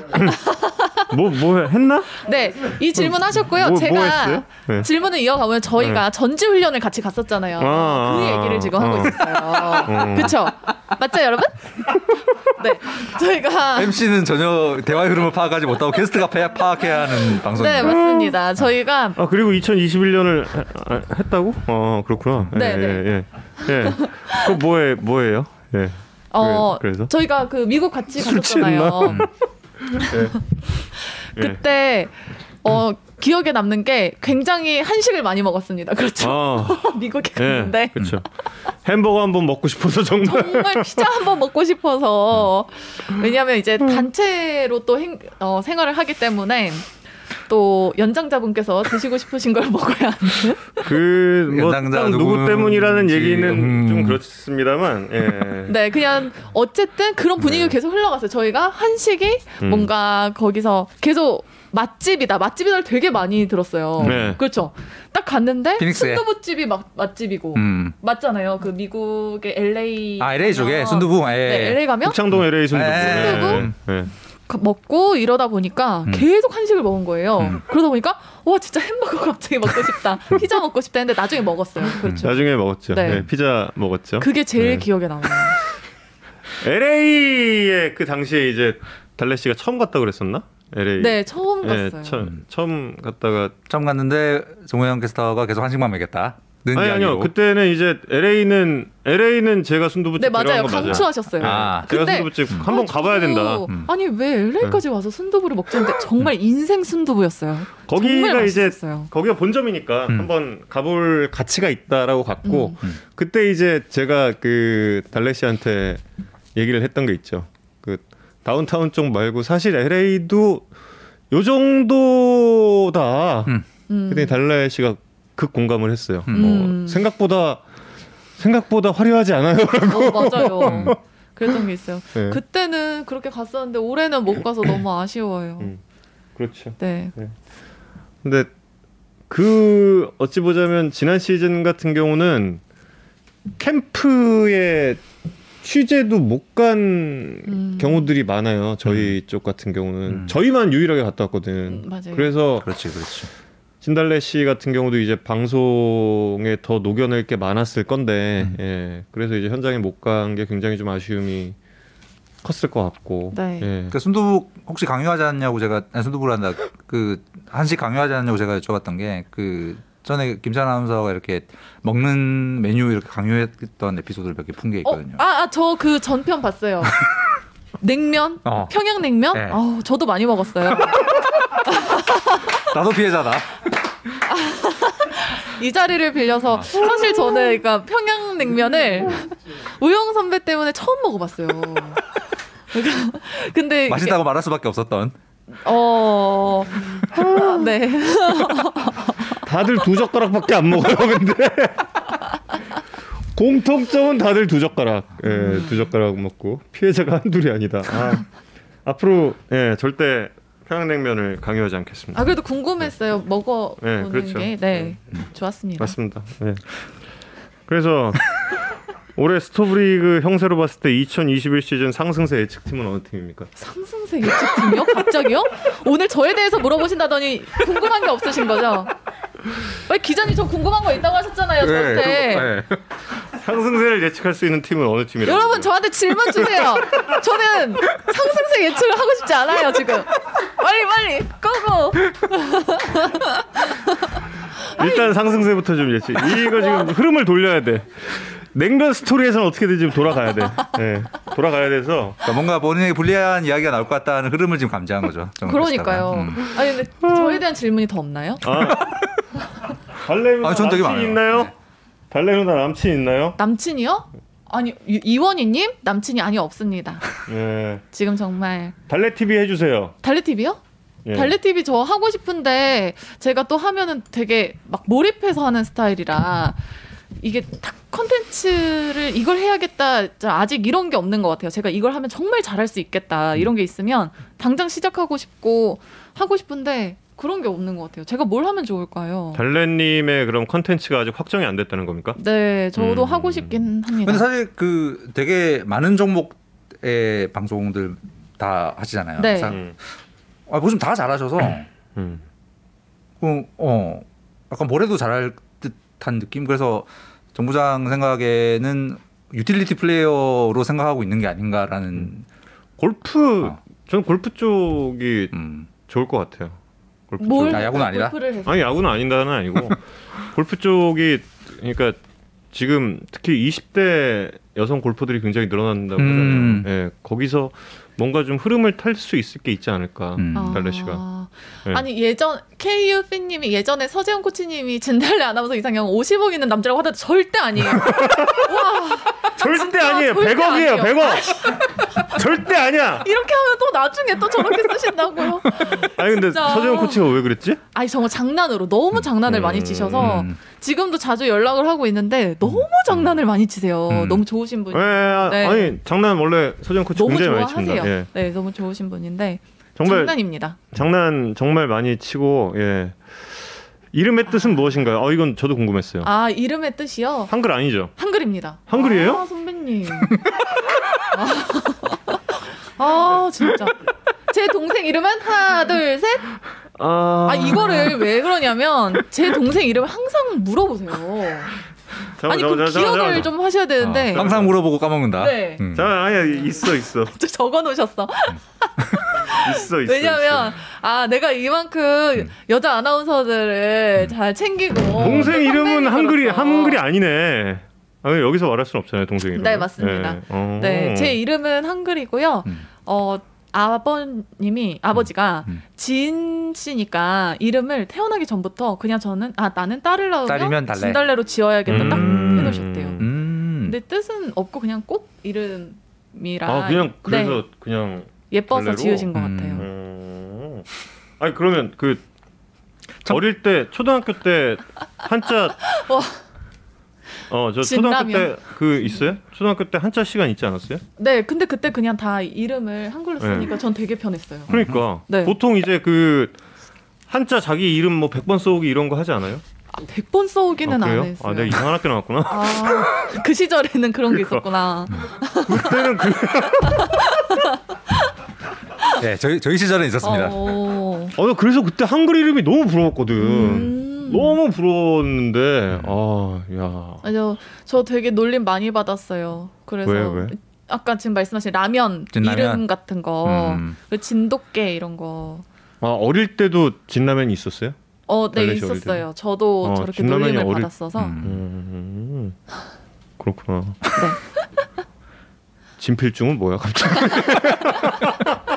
뭐 뭐 했나? 네, 이 질문 하셨고요. 뭐- 뭐 제가 했어요? 네. 질문을 이어가면 저희가 전지 훈련을 같이 갔었잖아요. 아, 그 얘기를 지금 하고 아. 있었어요. 음. 그렇죠? 맞죠, 여러분? 네, 저희가 MC는 전혀 대화의 흐름을 파악하지 못하고 게스트가 파- 파악해야 하는 네 방송입니다. 맞습니다. 저희가 아 그리고 2021년을 했다고? 어 그렇구나. 예, 네, 예, 네. 예. 예. 그 뭐에 뭐예요? 예. 어 그래서? 저희가 그 미국 같이 술 갔었잖아요. 예. 예. 그때 어 기억에 남는 게 굉장히 한식을 많이 먹었습니다. 그렇죠. 아, 미국에 예, 갔는데 그렇죠. 햄버거 한 번 먹고 싶어서 정말. 정말 피자 한 번 먹고 싶어서 왜냐하면 이제 단체로 또 행, 어, 생활을 하기 때문에 또 연장자분께서 드시고 싶으신 걸 먹어야 하는 그뭐 누구 때문이라는 얘기는 음. 좀 그렇습니다만. 예. 네 그냥 어쨌든 그런 분위기가 네. 계속 흘러갔어요 저희가 한식이 음. 뭔가 거기서 계속 맛집이다 맛집이다 되게 많이 들었어요 네. 그렇죠 딱 갔는데 피닉스에. 순두부집이 막 맛집이고 음. 맞잖아요 그 미국의 LA 아 LA 쪽에 가면- 순두부. 예. 네 LA 가면 북창동 LA 순두부. 에. 예. 예. 가- 먹고 이러다 보니까 음. 계속 한식을 먹은 거예요. 음. 그러다 보니까 와 진짜 햄버거 갑자기 먹고 싶다, 피자 먹고 싶다 했는데 나중에 먹었어요. 그렇죠. 나중에 먹었죠. 네. 예, 피자 먹었죠. 그게 제일 네. 기억에 남아요. LA에 그 당시에 이제 달래 씨가 처음 갔다 그랬었나? LA. 네 처음 예, 갔어요. 처, 처음 갔다가 처음 갔는데 정우영 캐스터가 계속 한식만 먹겠다. 는 아니 아니요 이야기로. 그때는 이제 LA는 LA는 제가 순두부집 네 맞아요. 데려간 거 맞아요. 강추하셨어요. 아. 제가 근데 순두부집 음. 한번 아, 가봐야 된다. 음. 아니 왜 LA까지 와서 순두부를 먹자는데 정말 인생 순두부였어요. 거기가 이제. 거기가 본점이니까 음. 한번 가볼 가치가 있다라고 갔고 음. 그때 이제 제가 그 달래 씨한테 얘기를 했던 게 있죠. 그 다운타운 쪽 말고 사실 LA도 요 정도다. 음. 음. 그때 달래 씨가 극 공감을 했어요. 음. 어, 음. 생각보다 생각보다 화려하지 않아요. 어, 맞아요. 그랬던 게 있어요. 네. 그때는 그렇게 갔었는데 올해는 못 가서 너무 아쉬워요. 음. 그렇죠. 네. 근데 그 어찌 보자면 지난 시즌 같은 경우는 캠프에 취재도 못간 음. 경우들이 많아요. 저희 쪽 같은 경우는 음. 저희만 유일하게 갔다 왔거든. 음, 맞아요. 그래서 그렇지, 그렇지. 진달래 씨 같은 경우도 이제 방송에 더 녹여낼 게 많았을 건데, 음. 예. 그래서 이제 현장에 못 간 게 굉장히 좀 아쉬움이 컸을 것 같고, 네. 예. 그러니까 순두부 혹시 강요하지 않냐고 제가 아니, 순두부란다. 그 한식 강요하지 않냐고 제가 여쭤봤던 게 그 전에 김찬 아나운서가 이렇게 먹는 메뉴 이렇게 강요했던 에피소드를 몇 개 푼게 어, 있거든요. 아, 저 그 전편 봤어요. 냉면? 어. 평양냉면? 네. 아우, 저도 많이 먹었어요. 나도 피해자다. 이 자리를 빌려서 사실 저는 그러니까 평양냉면을 우영 선배 때문에 처음 먹어봤어요. 그러니까 근데 맛있다고 말할 수밖에 없었던. 어, 아, 네. 다들 두 젓가락밖에 안 먹어요, 근데. 공통점은 다들 두 젓가락. 예, 두 젓가락 먹고 피해자가 한둘이 아니다. 아, 앞으로 예, 절대 평양냉면을 강요하지 않겠습니다. 아 그래도 궁금했어요. 먹어 보는 네, 그렇죠. 게, 네, 좋았습니다. 맞습니다. 예. 그래서 올해 스토브리그 형세로 봤을 때 2021 시즌 상승세 예측팀은 어느 팀입니까? 상승세 예측팀이요? 갑자기요? 오늘 저에 대해서 물어보신다더니 궁금한 게 없으신 거죠? 왜 기자님 저 궁금한 거 있다고 하셨잖아요 저한테. 네. 상승세를 예측할 수 있는 팀은 어느 팀이라고? 여러분 저한테 질문 주세요. 저는 상승세 예측을 하고 싶지 않아요 지금. 빨리 빨리 고고. 일단 상승세부터 좀 예측. 이거 지금 흐름을 돌려야 돼. 냉면 스토리에서는 어떻게든 지금 돌아가야 돼. 예. 돌아가야 돼서 그러니까 뭔가 본인에게 불리한 이야기가 나올 것 같다는 흐름을 지금 감지한 거죠. 정 그러니까요. 음. 아니 근데 저에 대한 질문이 더 없나요? 아 달래 누나 아, 전 되게 남친 많아요. 있나요? 네. 달래 누나 남친 있나요? 남친이요? 아니 유- 이원희님 남친이 아니 없습니다. 예. 지금 정말 달래 TV 해주세요. 달래 TV요? 예. 달래 TV 저 하고 싶은데 제가 또 하면은 되게 막 몰입해서 하는 스타일이라 이게 딱 컨텐츠를 이걸 해야겠다 자, 아직 이런 게 없는 것 같아요. 제가 이걸 하면 정말 잘할 수 있겠다 이런 게 있으면 당장 시작하고 싶고 하고 싶은데 그런 게 없는 것 같아요. 제가 뭘 하면 좋을까요? 달래님의 그럼 컨텐츠가 아직 확정이 안 됐다는 겁니까? 네, 저도 음. 하고 싶긴 합니다. 근데 사실 그 되게 많은 종목의 방송들 다 하시잖아요. 네. 사- 음. 아, 보시면 다 잘하셔서 음. 그, 어 약간 뭘 해도 잘할 듯한 느낌. 그래서 정부장 생각에는 유틸리티 플레이어로 생각하고 있는 게 아닌가라는 골프 어. 저는 골프 쪽이 음. 좋을 것 같아요. 골프 뭘 쪽. 아, 야구는 아니다? 아니 야구는 아닌다는 아니고 골프 쪽이 그러니까 지금 특히 20대 여성 골퍼들이 굉장히 늘어난다고 음. 하잖아요. 예, 거기서 뭔가 좀 흐름을 탈 수 있을 게 있지 않을까. 음. 달래 씨가. 네. 아니 예전 KU 팬님이 예전에 서재훈 코치님이 진달래 아나운서 이상형 50억 있는 남자라고 하던데 절대 아니에요. 와 절대 아니에요. 절대 100억이에요. 아니에요. 100억. 절대 아니야. 이렇게 하면 또 나중에 또 저렇게 쓰신다고요. 아니 근데. 서재훈 코치가 왜 그랬지? 아니 정말 장난으로 너무 장난을 음. 많이 치셔서 음. 지금도 자주 연락을 하고 있는데 너무 장난을 많이 치세요. 음. 너무 좋으신 분이. 예, 아, 네. 아니 장난 원래 서재훈 코치 너무 굉장히 많이 좋아하세요. 칩니다. 예. 네, 너무 좋으신 분인데 정말 장난입니다. 장난 정말 많이 치고 예. 이름의 뜻은 무엇인가요? 어 이건 저도 궁금했어요. 아 이름의 뜻이요. 한글 아니죠? 한글입니다. 한글이에요? 아, 선배님. 아, 아, 진짜. 제 동생 이름은 하나 둘 셋. 아, 아 이거를 왜 그러냐면 제 동생 이름을 항상 물어보세요. 잠깐만, 아니 그 잠깐만, 잠깐만, 기억을 잠깐만. 좀 하셔야 되는데 어, 항상 물어보고 까먹는다. 네. 음. 자, 아니 있어 있어 저 적어 놓으셨어. 있어 있어. 왜냐면 아 내가 이만큼 여자 아나운서들을 잘 챙기고 있어. 동생 또 이름은. 한글이 한글이 아니네. 아, 여기서 말할 수는 없잖아요, 동생 이름. 네, 맞습니다. 어. 네, 제 이름은 한글이고요. 음. 어 아버님이 아버지가 음. 진 씨니까 이름을 태어나기 전부터 그냥 저는 아 나는 딸을 낳으면 달래. 진달래로 지어야겠다 딱 음. 해놓으셨대요. 음. 근데 뜻은 없고 그냥 꽃 이름이라 아 그냥 그래서 네, 그냥 예뻐서 달래로? 지으신 것 음. 같아요. 음. 아니 그러면 그 참- 어릴 때 초등학교 때 한자 와. 어 저 초등학교 진라면. 때그 있어요? 초등학교 때 한자 시간 있지 않았어요? 네, 근데 그때 그냥 다 이름을 한글로 네. 쓰니까 전 되게 편했어요. 그러니까 네. 보통 이제 그 한자 자기 이름 뭐 100번 써오기 이런 거 하지 않아요? 100번 써오기는 아, 안? 했어요. 아 내가 이상한 학교 나왔구나. 아, 그 시절에는 그런 게 그러니까. 있었구나. 그때는 그 네, 저희 저희 시절에 있었습니다. 어, 어, 나 그래서 그때 한글 이름이 너무 부러웠거든. 음. 너무 부러웠는데, 아, 야. 아니요, 저 되게 놀림 많이 받았어요. 그래서 왜, 왜? 아까 지금 말씀하신 라면 진라면? 이름 같은 거, 음. 그 진돗개 이런 거. 아, 어릴 때도 진라면이 있었어요? 어, 네 있었어요. 저도 어, 저렇게 놀림을 어릴- 받았어서. 음. 음, 그렇구나. 네. 진필중은 뭐야, 갑자기?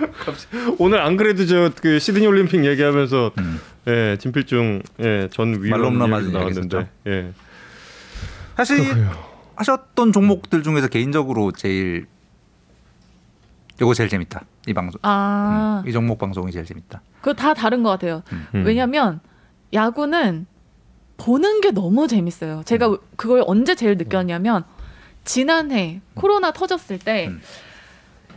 갑자기 오늘 안 그래도 저 그 시드니 올림픽 얘기하면서 음. 예 진필중 예 전 위원 말로 얘기 맞은 나왔는데. 예 사실 하셨던 종목들 중에서 개인적으로 제일 요거 제일 재밌다. 이 방송. 아, 음, 이 종목 방송이 제일 재밌다. 그거 다 다른 것 같아요. 음. 왜냐면 야구는 보는 게 너무 재밌어요. 제가 그걸 언제 제일 느꼈냐면 지난해 코로나 터졌을 때 음.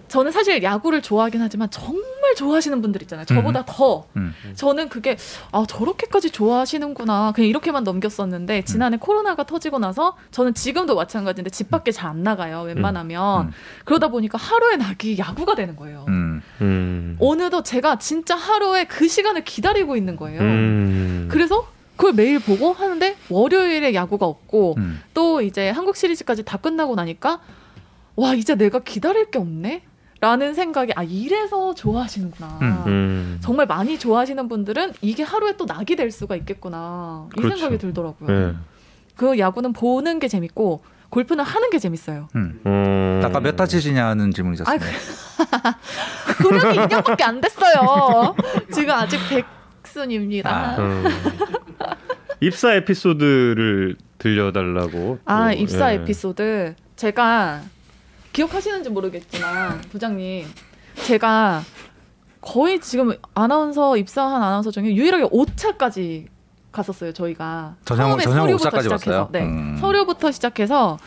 저는 사실 야구를 좋아하긴 하지만 정말 좋아하시는 분들 있잖아요. 저보다 더 음. 저는 그게 아 저렇게까지 좋아하시는구나 그냥 이렇게만 넘겼었는데 지난해 음. 코로나가 터지고 나서 저는 지금도 마찬가지인데 집 밖에 잘 안 나가요 웬만하면 음. 그러다 보니까 하루의 낙이 야구가 되는 거예요. 음. 음. 어느덧 제가 진짜 하루에 그 시간을 기다리고 있는 거예요. 음. 그래서 그걸 매일 보고 하는데 월요일에 야구가 없고 음. 또 이제 한국 시리즈까지 다 끝나고 나니까 와 이제 내가 기다릴 게 없네 라는 생각이 아 이래서 좋아하시는구나 음. 음. 정말 많이 좋아하시는 분들은 이게 하루에 또 낙이 될 수가 있겠구나 이 그렇죠. 생각이 들더라고요 예. 그 야구는 보는 게 재밌고 골프는 하는 게 재밌어요 음. 음. 아까 몇 타치시냐는 질문이 있었습니다. 구력이 2년밖에 안 됐어요 지금 아직 백순입니다 아. 음. 입사 에피소드를 들려달라고. 아 또, 입사 예. 에피소드 제가 기억하시는지 모르겠지만 부장님 제가 거의 지금 아나운서 입사한 아나운서 중에 유일하게 5차까지 갔었어요 저희가 전형- 처음에 전형 서류부터 5차까지 시작해서? 네 음. 서류부터 시작해서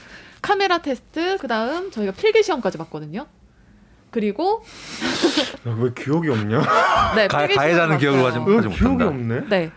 카메라 테스트 그 다음 저희가 필기 시험까지 봤거든요 그리고 야, 왜 기억이 없냐? 네 가- 시험 기억을. 하지 왜 하지 기억이. 없네? 네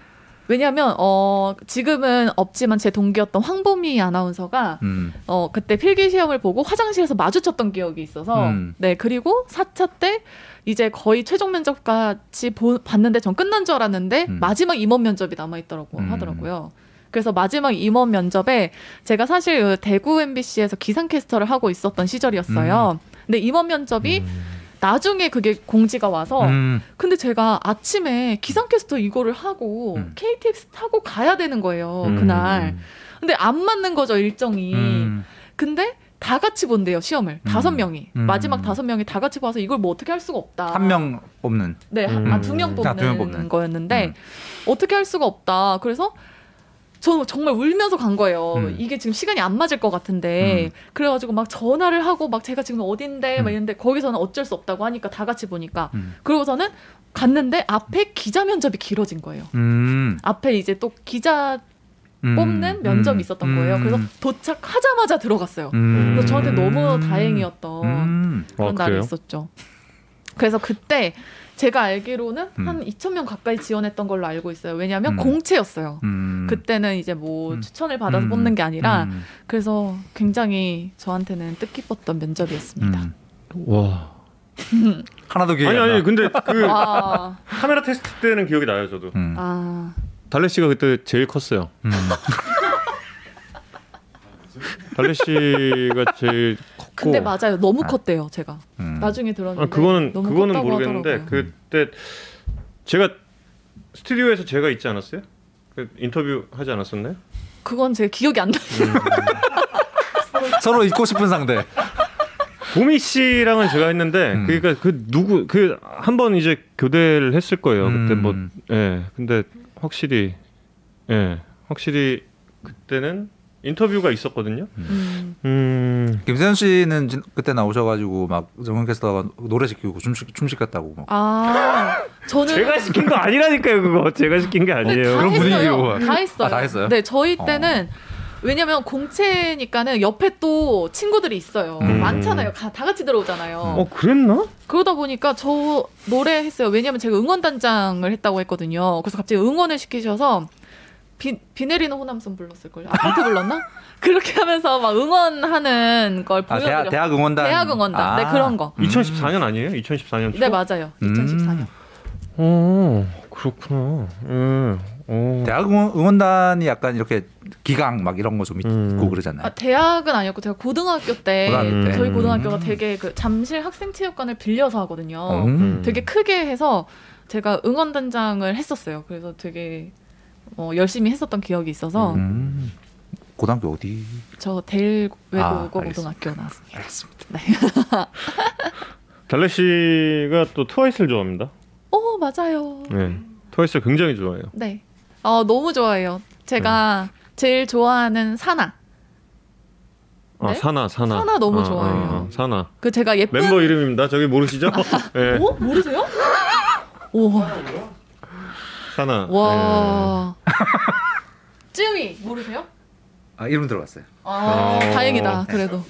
왜냐하면 어 지금은 없지만 제 동기였던 황보미 아나운서가 음. 어 그때 필기 시험을 보고 화장실에서 마주쳤던 기억이 있어서 음. 네 그리고 4차 때 이제 거의 최종 면접까지 보, 봤는데 전 끝난 줄 알았는데 음. 마지막 임원 면접이 남아 있더라고 음. 하더라고요. 그래서 마지막 임원 면접에 제가 사실 그 대구 MBC에서 기상캐스터를 하고 있었던 시절이었어요. 근데 임원 면접이 나중에 그게 공지가 와서 음. 근데 제가 아침에 기상캐스터 이거를 하고 음. KTX 타고 가야 되는 거예요 음. 그날. 근데 안 맞는 거죠 일정이. 음. 근데 다 같이 본대요 시험을 음. 다섯 명이 음. 마지막 다섯 명이 다 같이 봐서 이걸 뭐 어떻게 할 수가 없다. 한 명 뽑는. 네, 음. 아, 두명 뽑는, 아, 뽑는. 거였는데 음. 어떻게 할 수가 없다. 그래서 저 정말 울면서 간 거예요. 음. 이게 지금 시간이 안 맞을 것 같은데 그래가지고 막 전화를 하고 막 제가 지금 어딘데 막 음. 이랬는데 거기서는 어쩔 수 없다고 하니까 다 같이 보니까 음. 그러고서는 갔는데 앞에 기자 면접이 길어진 거예요. 음. 앞에 이제 또 기자 음. 뽑는 면접이 음. 있었던 거예요. 음. 그래서 도착하자마자 들어갔어요. 음. 그래서 저한테 너무 다행이었던 음. 그런 아, 날이? 있었죠. 그래서 그때 제가 알기로는 음. 한 2천 명 가까이 지원했던 걸로 알고 있어요. 왜냐하면 음. 공채였어요. 음. 그때는 이제 뭐 음. 추천을 받아서 음. 뽑는 게 아니라 음. 그래서 굉장히 저한테는 뜻깊었던 면접이었습니다. 음. 와. 하나도 기억이 아니 안 나. 아니 근데 그 아, 카메라 테스트 때는 기억이 나요 저도. 음. 아, 달래 씨가 그때 제일 컸어요. 음. 달래 씨가 제일 컸고. 근데 맞아요. 너무 아. 컸대요. 제가 음. 나중에 들었는데 아 그거는 너무 그거는 모르겠는데 하더라고요. 그때 제가 스튜디오에서 제가 있지 않았어요? 그 인터뷰 하지 않았었나요? 그건 제 기억이 안 나. 서로 잊고 싶은 상대. 보미 씨랑은 제가 했는데 음. 그러니까 그 누구 그 한 번 이제 교대를 했을 거예요. 그때 음. 뭐 예. 근데 확실히 예. 확실히 그때는 인터뷰가 있었거든요. 음. 음. 김세현 씨는 진- 그때 나오셔가지고 막 정훈 캐스터가 노래 시키고 춤, 시- 춤 시켰다고 막. 아, 저는 제가 시킨 거 아니라니까요, 그거. 제가 시킨 게 네, 아니에요. 다 그런 했어요. 분위기로. 다 했어요. 아, 다 했어요? 네, 저희 어. 때는 왜냐면 공채니까는 옆에 또 친구들이 있어요. 음. 많잖아요. 가- 다 같이 들어오잖아요. 어, 그랬나? 그러다 보니까 저 노래 했어요. 왜냐면 제가 응원단장을 했다고 했거든요. 그래서 갑자기 응원을 시키셔서 비, 비 내리는 호남선 불렀을걸요. 아, 비트 불렀나? 그렇게 하면서 막 응원하는 걸 아, 보여드렸어요. 대학, 대학 응원단. 대학 응원단. 네, 그런 거. 2014년 아니에요? 2014년 초? 네, 맞아요. 음. 2014년. 어, 그렇구나. 음. 어. 대학 응원, 응원단이 약간 이렇게 기강 막 이런 거 좀 있고 음. 그러잖아요. 아, 대학은 아니었고 제가 고등학교 때, 고등학교 때. 저희 음. 고등학교가 되게 그 잠실 학생체육관을 빌려서 하거든요. 음. 되게 크게 해서 제가 응원단장을 했었어요. 그래서 되게 어, 열심히 했었던 기억이 있어서 음. 고등학교 어디? 저 대일 아, 외국어 알겠습니다. 고등학교 나왔습니다. 알겠습니다. 달래 씨가 또 트와이스를 좋아합니다. 어 맞아요. 네. 트와이스 굉장히 좋아해요. 네. 어 너무 좋아해요. 제가 제일 좋아하는 사나. 아, 네? 사나, 사나. 사나 너무 아, 좋아해요. 아, 아, 사나. 그 제가 예쁜 멤버 이름입니다. 저기 모르시죠? 네. 어 모르세요? 오 사나. 와. 쯔미 모르세요? 아 이름 들어봤어요. 아 어. 다행이다. 그래도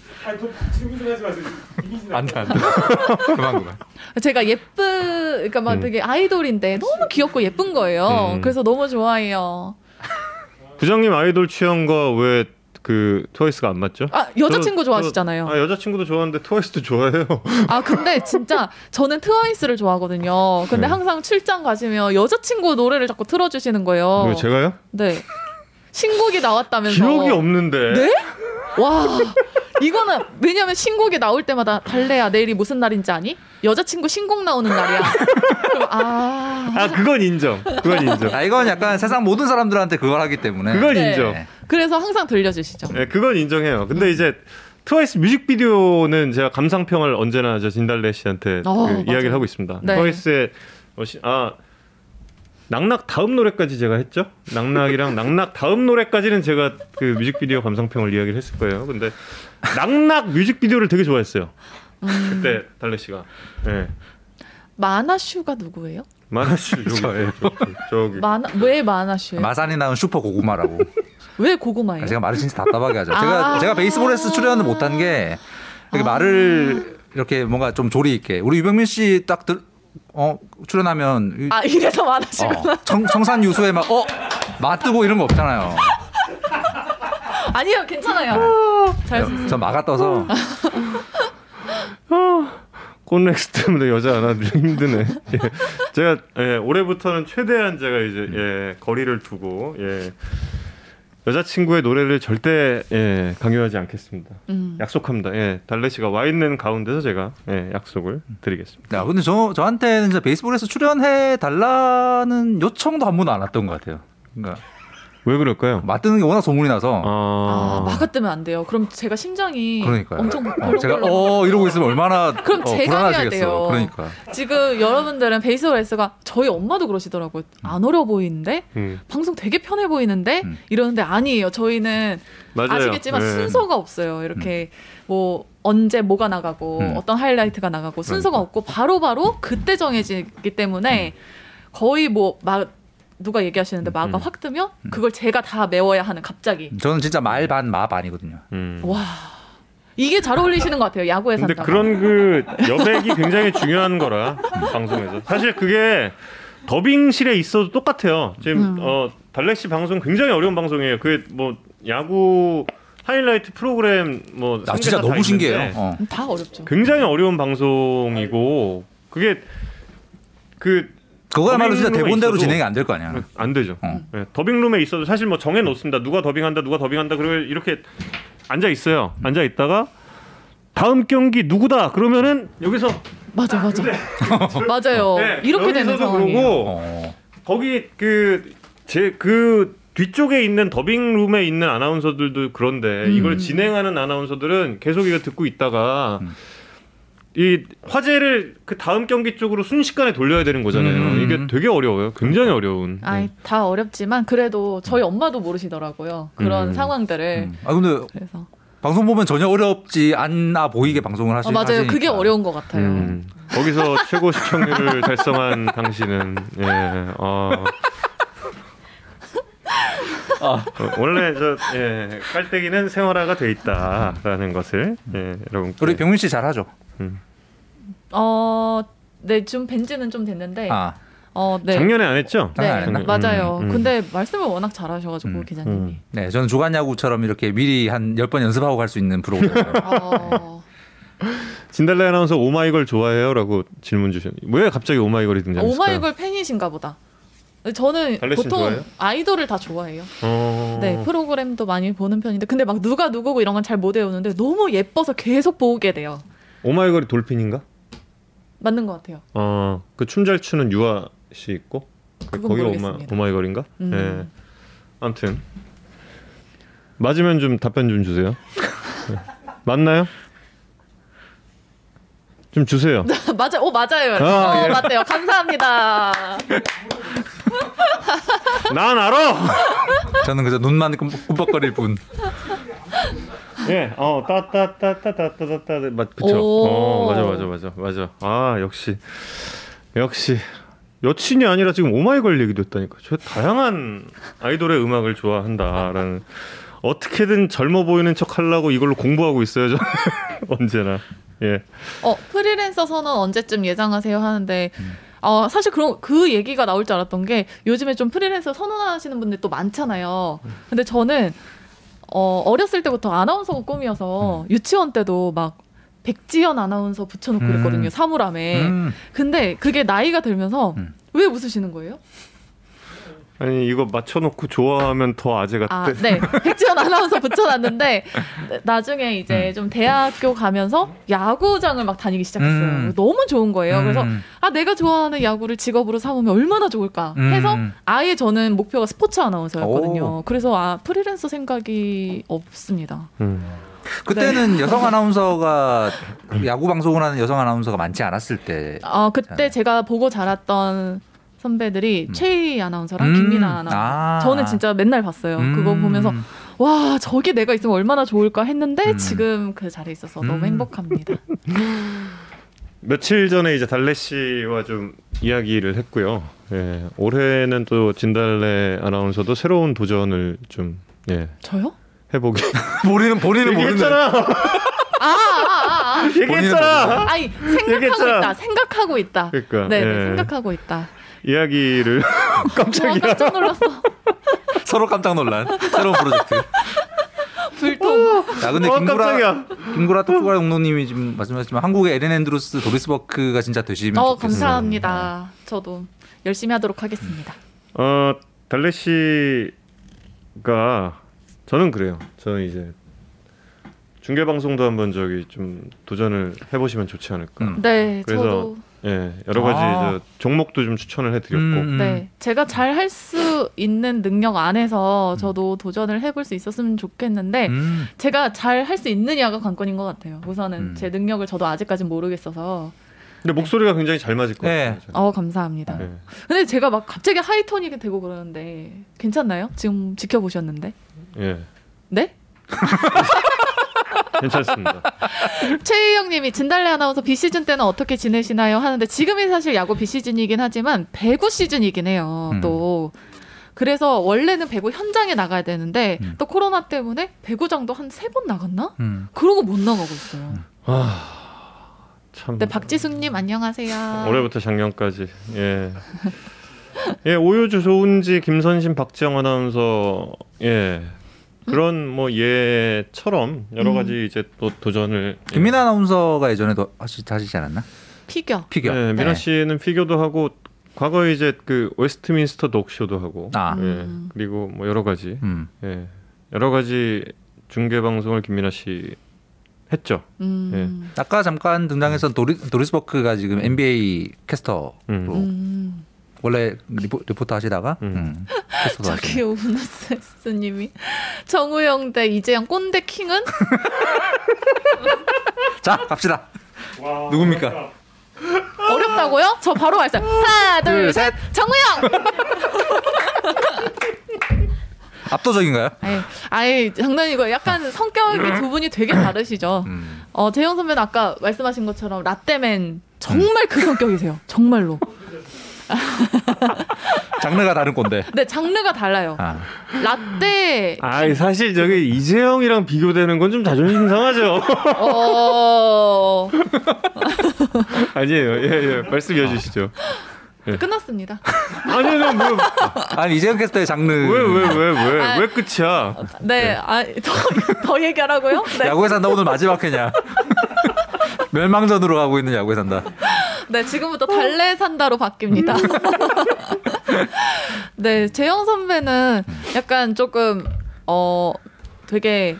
안돼 안돼. 그만 그만. 제가 예쁜 그러니까 막 음. 되게 아이돌인데 너무 귀엽고 예쁜 거예요. 음. 그래서 너무 좋아해요. 네. 부장님 아이돌 취향과 왜 그 트와이스가 안 맞죠? 아 여자친구 저- 좋아하시잖아요. 저- 아, 여자친구도 좋아하는데 트와이스도 좋아해요. 아 근데 진짜 저는 트와이스를 좋아하거든요. 근데 네. 항상 출장 가시면 여자친구 노래를 자꾸 틀어주시는 거예요. 이거 제가요? 네. 신곡이 나왔다면서. 기억이 없는데. 네? 와. 이거는 왜냐면 신곡이 나올 때마다 달래야 내일이 무슨 날인지 아니? 여자친구 신곡 나오는 날이야. 아. 아, 그건 인정. 그건 인정. 아 이건 약간 세상 모든 사람들한테 그걸 하기 때문에. 그건 네. 인정. 그래서 항상 들려주시죠. 네, 그건 인정해요. 근데 이제 트와이스 뮤직비디오는 제가 감상평을 언제나 저 진달래 씨한테 어, 그. 이야기를 하고 있습니다. 네. 트와이스의 어, 시- 아 낙낙 다음 노래까지 제가 했죠. 낙낙이랑 낙낙 다음 노래까지는 제가 그 뮤직비디오 감상평을 이야기를 했을 거예요. 근데 낙낙 뮤직비디오를 되게 좋아했어요. 음. 그때 달래 씨가. 네. 마나슈가 누구예요? 저기 저예요. 저기. 마나 왜 마나슈예요? 마산이 나온 슈퍼 고구마라고. 왜 고구마예요? 제가 말을 진짜 답답하게 하죠. 제가 아. 제가 베이스볼에서 출연을 못한 게 이렇게 아. 말을 이렇게 뭔가 좀 조리 있게 우리 유병민 씨딱 들, 어 출연하면 이- 아 이래서 마나슈구나. 어, 청, 청산 유수에 막어 맞뜨고 이런 거 없잖아요. 아니요 괜찮아요. 잘했어요. 네, 저 마가 떠서 콘렉스 때문에 여자 안 하기 힘드네. 예. 제가 예, 올해부터는 최대한 제가 이제 예, 거리를 두고 예, 여자친구의 노래를 절대 예, 강요하지 않겠습니다. 음. 약속합니다. 예, 달래 씨가 와 있는 가운데서 제가 예, 약속을 드리겠습니다. 야, 근데 저 저한테는 베이스볼에서 출연해 달라는 요청도 한 번도 안 왔던 것 같아요. 그러니까 왜 그럴까요? 맞드는 게 워낙 소문이 나서 아, 아, 막아뜨면 안 돼요. 그럼 제가 심장이 그러니까요. 엄청 어, 제가 어 이러고 있으면 얼마나 그럼 어, 제가 해야 불안하시겠어. 돼요. 그러니까 지금 여러분들은 베이스볼 S가 저희 엄마도 그러시더라고요. 안 어려 보이는데 음, 방송 되게 편해 보이는데 음. 이러는데 아니에요. 저희는 맞아요. 아시겠지만 네. 순서가 없어요. 이렇게 뭐 언제 뭐가 나가고 음. 어떤 하이라이트가 나가고 순서가 그러니까. 없고 바로바로 그때 정해지기 때문에 거의 뭐 막 누가 얘기하시는데 마가 음. 확 뜨면 그걸 제가 다 메워야 하는 갑자기 저는 진짜 말 반 마 반이거든요. 음. 와 이게 잘 어울리시는 것 같아요. 야구에 근데 산다. 그런 그 여백이 굉장히 중요한 거라 방송에서 사실 그게 더빙실에 있어도 똑같아요. 지금 음. 어 달렉시 방송 굉장히 어려운 방송이에요. 그뭐 야구 하이라이트 프로그램 뭐아 진짜 너무 신기해요. 어. 다 어렵죠. 굉장히 어려운 방송이고 그게 그 그거야말로 진짜 대본대로 진행이 안 될 거 아니야. 안 되죠. 어. 예, 더빙룸에 있어도 사실 뭐 정해 놓습니다. 누가 더빙한다, 누가 더빙한다. 그리고 이렇게 앉아 있어요. 앉아 있다가 다음 경기 누구다. 그러면은 여기서 맞아 맞아 맞아요. 네, 이렇게 되는 상황이에요. 그러고 어. 거기 그제그 뒤쪽에 있는 더빙룸에 있는 아나운서들도 그런데 음. 이걸 진행하는 아나운서들은 계속 이거 듣고 있다가 음. 이 화제를 그 다음 경기 쪽으로 순식간에 돌려야 되는 거잖아요. 음. 이게 되게 어려워요. 굉장히 어려운. 아이 네. 다 어렵지만 그래도 저희 엄마도 모르시더라고요. 그런 음. 상황들을. 음. 아 근데 그래서 방송 보면 전혀 어렵지 않아 보이게 방송을 하시. 아, 맞아요. 하시니까. 그게 어려운 것 같아요. 음, 거기서 최고 시청률을 달성한 당신은 예, 어, 어, 원래 저 예, 깔때기는 생활화가 돼 있다라는 것을 예, 여러분 우리 병민 씨 잘하죠. 어, 네, 좀 벤지는 좀 됐는데, 아 어, 네. 작년에 안 했죠? 네, 작년 안 했나? 맞아요. 음, 음. 근데 말씀을 워낙 잘하셔가지고 음, 기자님이. 음. 네, 저는 주간 야구처럼 이렇게 미리 한 열 번 연습하고 갈 수 있는 프로그램이에요. 어, 진달래 아나운서 오마이걸 좋아해요라고 질문 주셨는데 왜 갑자기 오마이걸이 등장했을까요? 오마이걸 팬이신가 보다. 저는 보통 좋아해요? 아이돌을 다 좋아해요. 어... 네, 프로그램도 많이 보는 편인데, 근데 막 누가 누구고 이런 건 잘 못 외우는데 너무 예뻐서 계속 보게 돼요. 오마이걸이 돌핀인가? 맞는 것 같아요. 어, 그 춤 잘 추는 유아 씨 있고 그 거기가 오마. 오마이걸인가? 음. 네. 아무튼 맞으면 좀 답변 좀 주세요. 네. 맞나요? 좀 주세요. 맞아요. 오, 맞아요. 아, 어, 예. 맞대요. 감사합니다. 난 알아. 저는 그저 눈만 끔- 끔뻑거릴 뿐. 예, 어, 따따따따따따따 맞 그쵸. 오. 어, 맞아, 맞아, 맞아, 맞아. 아, 역시, 역시 여친이 아니라 지금 오마이걸 얘기도 했다니까. 저 다양한 아이돌의 음악을 좋아한다라는. 어떻게든 젊어 보이는 척 하려고 이걸로 공부하고 있어요, 저 언제나. 예. 어, 프리랜서 선언 언제쯤 예상하세요 하는데 어, 사실 그런 그 얘기가 나올 줄 알았던 게 요즘에 좀 프리랜서 선언하시는 분들 또 많잖아요. 근데 저는 어, 어렸을 때부터 아나운서가 꿈이어서 유치원 때도 막 백지연 아나운서 붙여놓고 음. 그랬거든요. 사물함에. 음. 근데 그게 나이가 들면서 음. 왜 웃으시는 거예요? 아니 이거 맞춰놓고 좋아하면 더 아재 같대. 아, 네. 백지연 아나운서 붙여놨는데 나중에 이제 좀 대학교 가면서 야구장을 막 다니기 시작했어요. 음. 너무 좋은 거예요. 그래서 음. 아 내가 좋아하는 야구를 직업으로 삼으면 얼마나 좋을까 해서 음. 아예 저는 목표가 스포츠 아나운서였거든요. 오. 그래서 아 프리랜서 생각이 없습니다. 음. 그때는 여성 아나운서가 야구 방송을 하는 여성 아나운서가 많지 않았을 때. 아 그때 네. 제가 보고 자랐던 선배들이 최희 아나운서랑 음. 김민아 아나운서. 아. 저는 진짜 맨날 봤어요. 그거 음. 보면서 와 저기 내가 있으면 얼마나 좋을까 했는데 음. 지금 그 자리에 있어서 음. 너무 행복합니다. 며칠 전에 이제 달래 씨와 좀 이야기를 했고요. 예, 올해는 또 진달래 아나운서도 새로운 도전을 좀 예, 저요? 해보기. 본인은 본인은 모르는. 얘기했잖아. 아, 아, 아, 아. 얘기했잖아. 아니 생각하고 얘기했잖아. 있다. 생각하고 있다. 그러니까 네, 예, 네 생각하고 있다. 이야기를 와, 깜짝이야. 깜짝 놀랐어. 서로 깜짝 놀란 새로운 프로젝트. 불통. 야 근데 어, 김구라 깜짝이야. 김구라 떡구라 동노님이 지금 말씀하셨지만 한국의 에렌 앤드루스 도리스 버크가 진짜 되시면 어, 좋겠어요. 감사합니다. 저도 열심히 하도록 하겠습니다. 어 달래 씨가 저는 그래요. 저는 이제 중계 방송도 한번 저기 좀 도전을 해보시면 좋지 않을까. 음. 네, 그래서 저도 예, 여러 가지 아. 저 종목도 좀 추천을 해드렸고. 음, 네, 제가 잘 할 수 있는 능력 안에서 저도 도전을 해볼 수 있었으면 좋겠는데 음. 제가 잘 할 수 있느냐가 관건인 것 같아요. 우선은 음. 제 능력을 저도 아직까지 모르겠어서. 근데 목소리가 굉장히 잘 맞을 것 네. 같아요. 저는. 어 감사합니다. 예. 근데 제가 막 갑자기 하이톤이 되고 그러는데 괜찮나요? 지금 지켜보셨는데? 예, 네? 괜찮습니다. 최희영님이 진달래 아나운서 비시즌 때는 어떻게 지내시나요? 하는데 지금이 사실 야구 비시즌이긴 하지만 배구 시즌이긴 해요. 음. 또 그래서 원래는 배구 현장에 나가야 되는데 음. 또 코로나 때문에 배구장도 한 세 번 나갔나? 음. 그러고 못 나가고 있어요. 참. 네, 박지숙님 안녕하세요. 올해부터 작년까지 예. 예, 오유주 조은지 김선신 박지영 아나운서 예. 그런 뭐 예처럼 여러 음. 가지 이제 또 도전을 예. 김민아 아나운서가 예전에도 하시, 하시지 않았나? 피겨. 피겨. 예, 미나 네. 씨는 피겨도 하고 과거에 이제 그 Westminster Dog Show도 하고 아. 예. 음. 그리고 뭐 여러 가지 음. 예. 여러 가지 중계 방송을 김민아 씨 했죠. 음. 아까 잠깐 등장했던 도리, 도리스 버크가 지금 NBA 캐스터로 음. 음. 원래 리포, 리포터 하시다가 음. 음. 저기. 오브너스님이 정우영 대 이재영 꼰대 킹은 자 갑시다. 누굽니까? 어렵다고요? 저 바로 말씀. 하나, 둘, 둘, 셋. 정우영. 압도적인가요? 아예, 장난이고 약간 성격이 두 분이 되게 다르시죠. 음. 어 재영 선배는 아까 말씀하신 것처럼 라떼맨 정말 그 성격이세요. 정말로. 장르가 다른 건데. 네 장르가 달라요. 아. 라떼. 아, 사실 저기 이재영이랑 비교되는 건 좀 자존심 상하죠. 어 아니에요. 예, 예. 말씀 이어주시죠. 끝났습니다. 아니요, 뭐, 아니 이재현 캐스터의 장르. 왜, 왜, 왜, 왜, 아. 왜 끝이야? 네, 아더 더 얘기하라고요? 네. 야구에 산다 오늘 마지막 회냐? 멸망전으로 가고 있는 야구에 산다. 네, 지금부터 달래 산다로 바뀝니다. 네, 재영 선배는 약간 조금 어 되게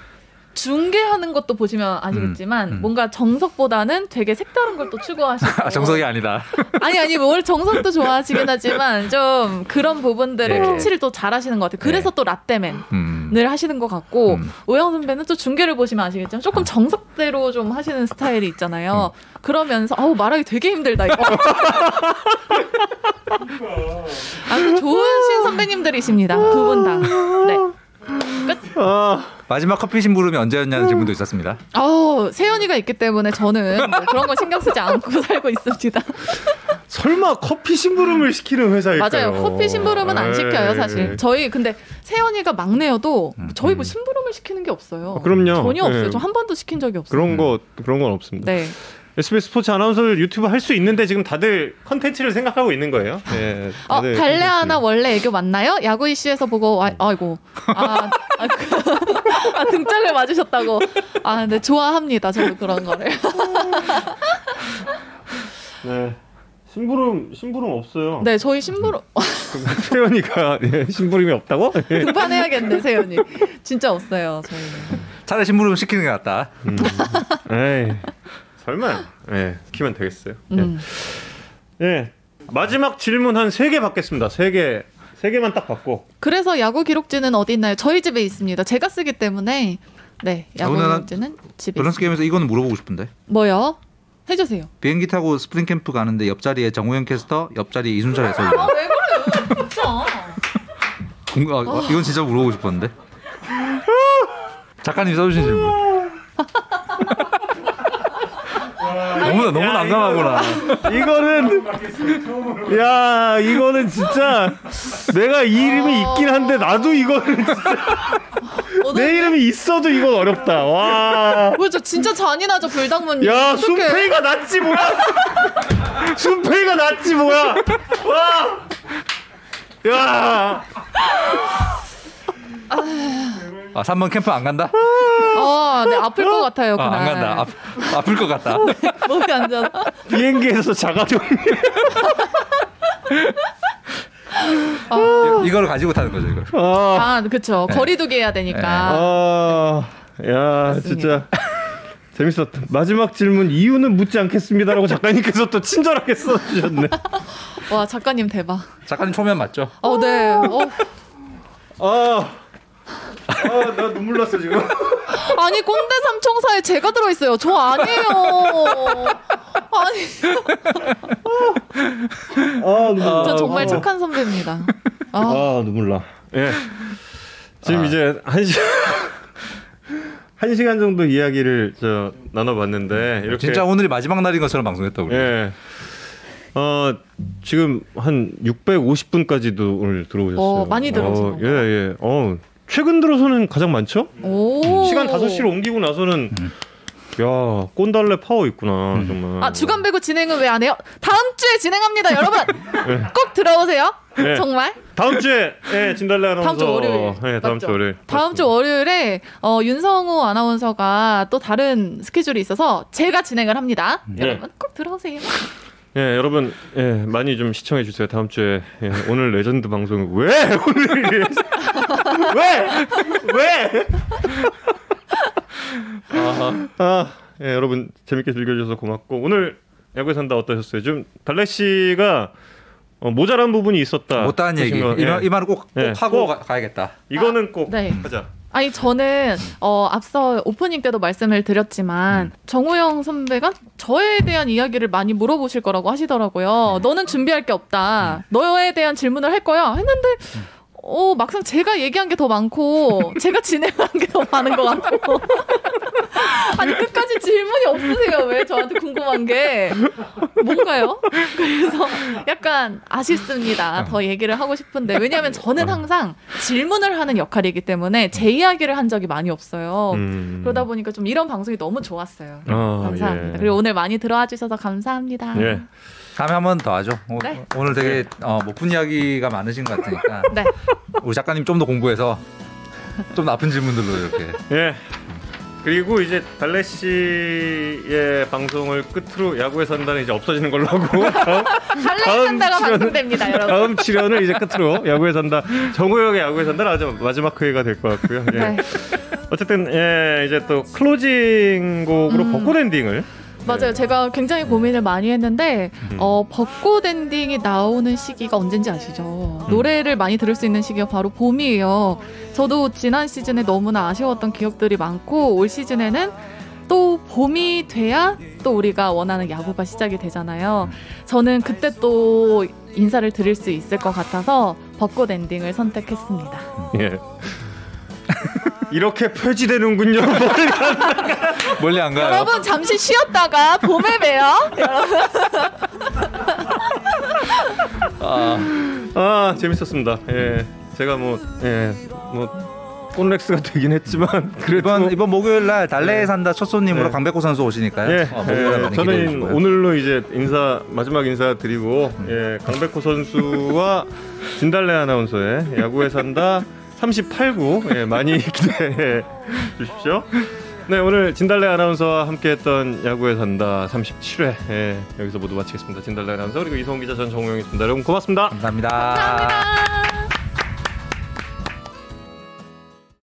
중계하는 것도 보시면 아시겠지만 음, 음. 뭔가 정석보다는 되게 색다른 걸 또 추구하시고 아, 정석이 아니다. 아니 아니 뭘 정석도 좋아하시긴 하지만 좀 그런 부분들을 네. 캐치를 또 잘하시는 것 같아요. 그래서 또 라떼맨 음. 늘 하시는 것 같고 음. 오영 선배는 또 중계를 보시면 아시겠지만 조금 정석대로 좀 하시는 스타일이 있잖아요. 그러면서 어우 말하기 되게 힘들다 이거. 아주 좋으신 선배님들이십니다 두 분 다. 네. 아, 마지막 커피 심부름이 언제였냐는 질문도 있었습니다. 아우 세연이가 있기 때문에 저는 뭐 그런 거 신경 쓰지 않고 살고 있습니다. 설마 커피 심부름을 시키는 회사일까요? 맞아요. 커피 심부름은 안 시켜요. 사실. 저희 근데 세연이가 막내여도 음. 저희 뭐 심부름을 시키는 게 없어요. 아, 그럼요. 전혀 없어요. 네. 저한 번도 시킨 적이 없어요. 그런 거, 그런 건 없습니다. 네. SBS 스포츠 아나운서를 유튜브 할 수 있는데 지금 다들 컨텐츠를 생각하고 있는 거예요. 네, 어, 컨텐츠. 하나 원래 애교 맞나요? 야구 이슈에서 보고 와, 아이고 아, 아, 그, 아 등짝을 맞으셨다고 아 근데 좋아합니다 저도 그런 거를 네. 심부름 심부름 없어요. 네 저희 심부름 세연이가 예, 심부름이 없다고? 예. 등판해야겠네 세연이 진짜 없어요 저희는 차라리 심부름 시키는 게 낫다. 음. 에이, 설마. 예, 시키면 되겠어요. 예. 음. 예. 마지막 질문 한 세 개 받겠습니다. 세 개. 세 개만 딱 받고. 그래서 야구 기록지는 어디 있나요? 저희 집에 있습니다 제가 쓰기 때문에 네 야구 기록지는 집에 밸런스 게임에서 이거는 물어보고 싶은데. 뭐요? 해주세요 비행기 타고 스프링 캠프 가는데 옆자리에 정우영 캐스터, 옆자리 이순철 해설위원. 왜 그래요 진짜 공- 아, 아, 이건 진짜 물어보고 싶었는데. 작가님 써주신 질문. 너무 너무 난감하구나. 이거는 야 이거는 진짜 내가 이 이름이 있긴 한데 나도 이거는 진짜 오늘 내 이름이 있어도 이건 어렵다. 와. 그렇죠 진짜 잔인하죠 불닭문 야. 순페이가 낫지 뭐야? 순페이가 낫지 뭐야? 와. 야. 아 3번 캠프 안 간다? 아, 네 아플 것 같아요. 아, 그날. 안 간다. 아, 아플 것 같다. 목이 안 좋아. 비행기에서 자가용. 이거를 가지고 타는 거죠, 이걸. 아. 아, 그렇죠. 거리두기 해야 되니까. 아. 야 맞습니다. 진짜 재밌었다. 마지막 질문 이유는 묻지 않겠습니다라고 작가님께서 또 친절하게 써주셨네. 와 작가님 대박. 작가님 초면 맞죠? 어 네. 어, 아, 아, 나 눈물 났어 지금. 아니 꼰대 삼총사에 제가 들어있어요. 저 아니에요. 아니 아, 눈물 나. 저 정말 아, 착한 선배입니다. 아, 아, 눈물 나. 예. 지금 이제 한 시. 한 시간 정도 이야기를 저 나눠봤는데 이렇게 진짜 오늘이 마지막 날인 것처럼 방송했다 우리. 예. 어 지금 한 650분까지도 오늘 들어오셨어요. 어, 많이 들어오신 어, 예 예. 어 최근 들어서는 가장 많죠? 오. 시간 5시로 옮기고 나서는 야 꼰달래 파워 있구나 정말. 아 주간 배구 진행은 왜 안 해요? 다음 주에 진행합니다, 여러분. 꼭 들어오세요. 네. 정말. 다음 주에 예 진달래 아나운서. 다음 주 월요일. 예 다음 맞죠? 주 월요일. 다음 주 월요일에 어, 윤성우 아나운서가 또 다른 스케줄이 있어서 제가 진행을 합니다. 네. 여러분 꼭 들어오세요. 예, 여러분, 예, 많이 좀 시청해 주세요. 다음 주에 예, 오늘 레전드 방송 왜 오늘 왜 왜? 아, 아, 예, 여러분 재밌게 즐겨주셔서 고맙고 오늘 야구에 산다 어떠셨어요? 좀 달래 씨가 어, 모자란 부분이 있었다. 못다한 얘기. 거, 이, 예. 말, 이 말을 꼭, 꼭 예, 하고 꼭. 가, 가야겠다. 이거는 꼭 네. 하자. 아니 저는 어, 앞서 오프닝 때도 말씀을 드렸지만 정우영 선배가 저에 대한 이야기를 많이 물어보실 거라고 하시더라고요. 너는 준비할 게 없다. 너에 대한 질문을 할 거야. 했는데 어, 막상 제가 얘기한 게 더 많고 제가 진행한 게 더 많은 것 같고. 아니 끝까지 질문이 없으세요. 왜 저한테 궁금한 게? 뭔가요? 그래서 약간 아쉽습니다. 더 얘기를 하고 싶은데. 왜냐하면 저는 항상 질문을 하는 역할이기 때문에 제 이야기를 한 적이 많이 없어요. 음. 그러다 보니까 좀 이런 방송이 너무 좋았어요. 아, 감사합니다. 예. 그리고 오늘 많이 들어와 주셔서 감사합니다. 예. 다음에 한 번 더 하죠. 오, 네. 오늘 되게 어, 못푼 이야기가 많으신 것 같으니까 네. 우리 작가님 좀 더 공부해서 좀 나쁜 질문들로 이렇게. 예. 그리고 이제 달래 씨의 방송을 끝으로 야구에 산다는 이제 없어지는 걸로 하고 다음, 달래 산다가 방송됩니다 여러분 다음 출연을 이제 끝으로 야구에 산다 정우영의 야구에 산다는 아주 마지막 회가 될 것 같고요. 예. 네. 어쨌든 예 이제 또 클로징 곡으로 음. 벚꽃 엔딩을 맞아요. 제가 굉장히 고민을 많이 했는데 음. 어, 벚꽃 엔딩이 나오는 시기가 언젠지 아시죠? 음. 노래를 많이 들을 수 있는 시기가 바로 봄이에요. 저도 지난 시즌에 너무나 아쉬웠던 기억들이 많고 올 시즌에는 또 봄이 돼야 또 우리가 원하는 야구가 시작이 되잖아요. 저는 그때 또 인사를 드릴 수 있을 것 같아서 벚꽃 엔딩을 선택했습니다. 예. 이렇게 표지되는군요. 멀리 안 가요. 여러분 잠시 쉬었다가 봄에 봬요. 아 재밌었습니다. 예 제가 뭐 예 뭐 꼰렉스가 되긴 했지만 그래도 이번 이번 목요일 날 달래에 산다 첫 손님으로 네. 강백호 선수 오시니까요. 예, 어, 예, 기대해 저는 주시고요. 오늘로 이제 인사 마지막 인사 드리고 예, 강백호 선수와 진달래 아나운서의 야구에 산다 38구 예, 많이 기대해 주십시오. 네 오늘 진달래 아나운서와 함께했던 야구에 산다 37회 예, 여기서 모두 마치겠습니다. 진달래 아나운서 그리고 이성훈 기자 전 정우영이었습니다. 여러분 고맙습니다. 감사합니다. 감사합니다.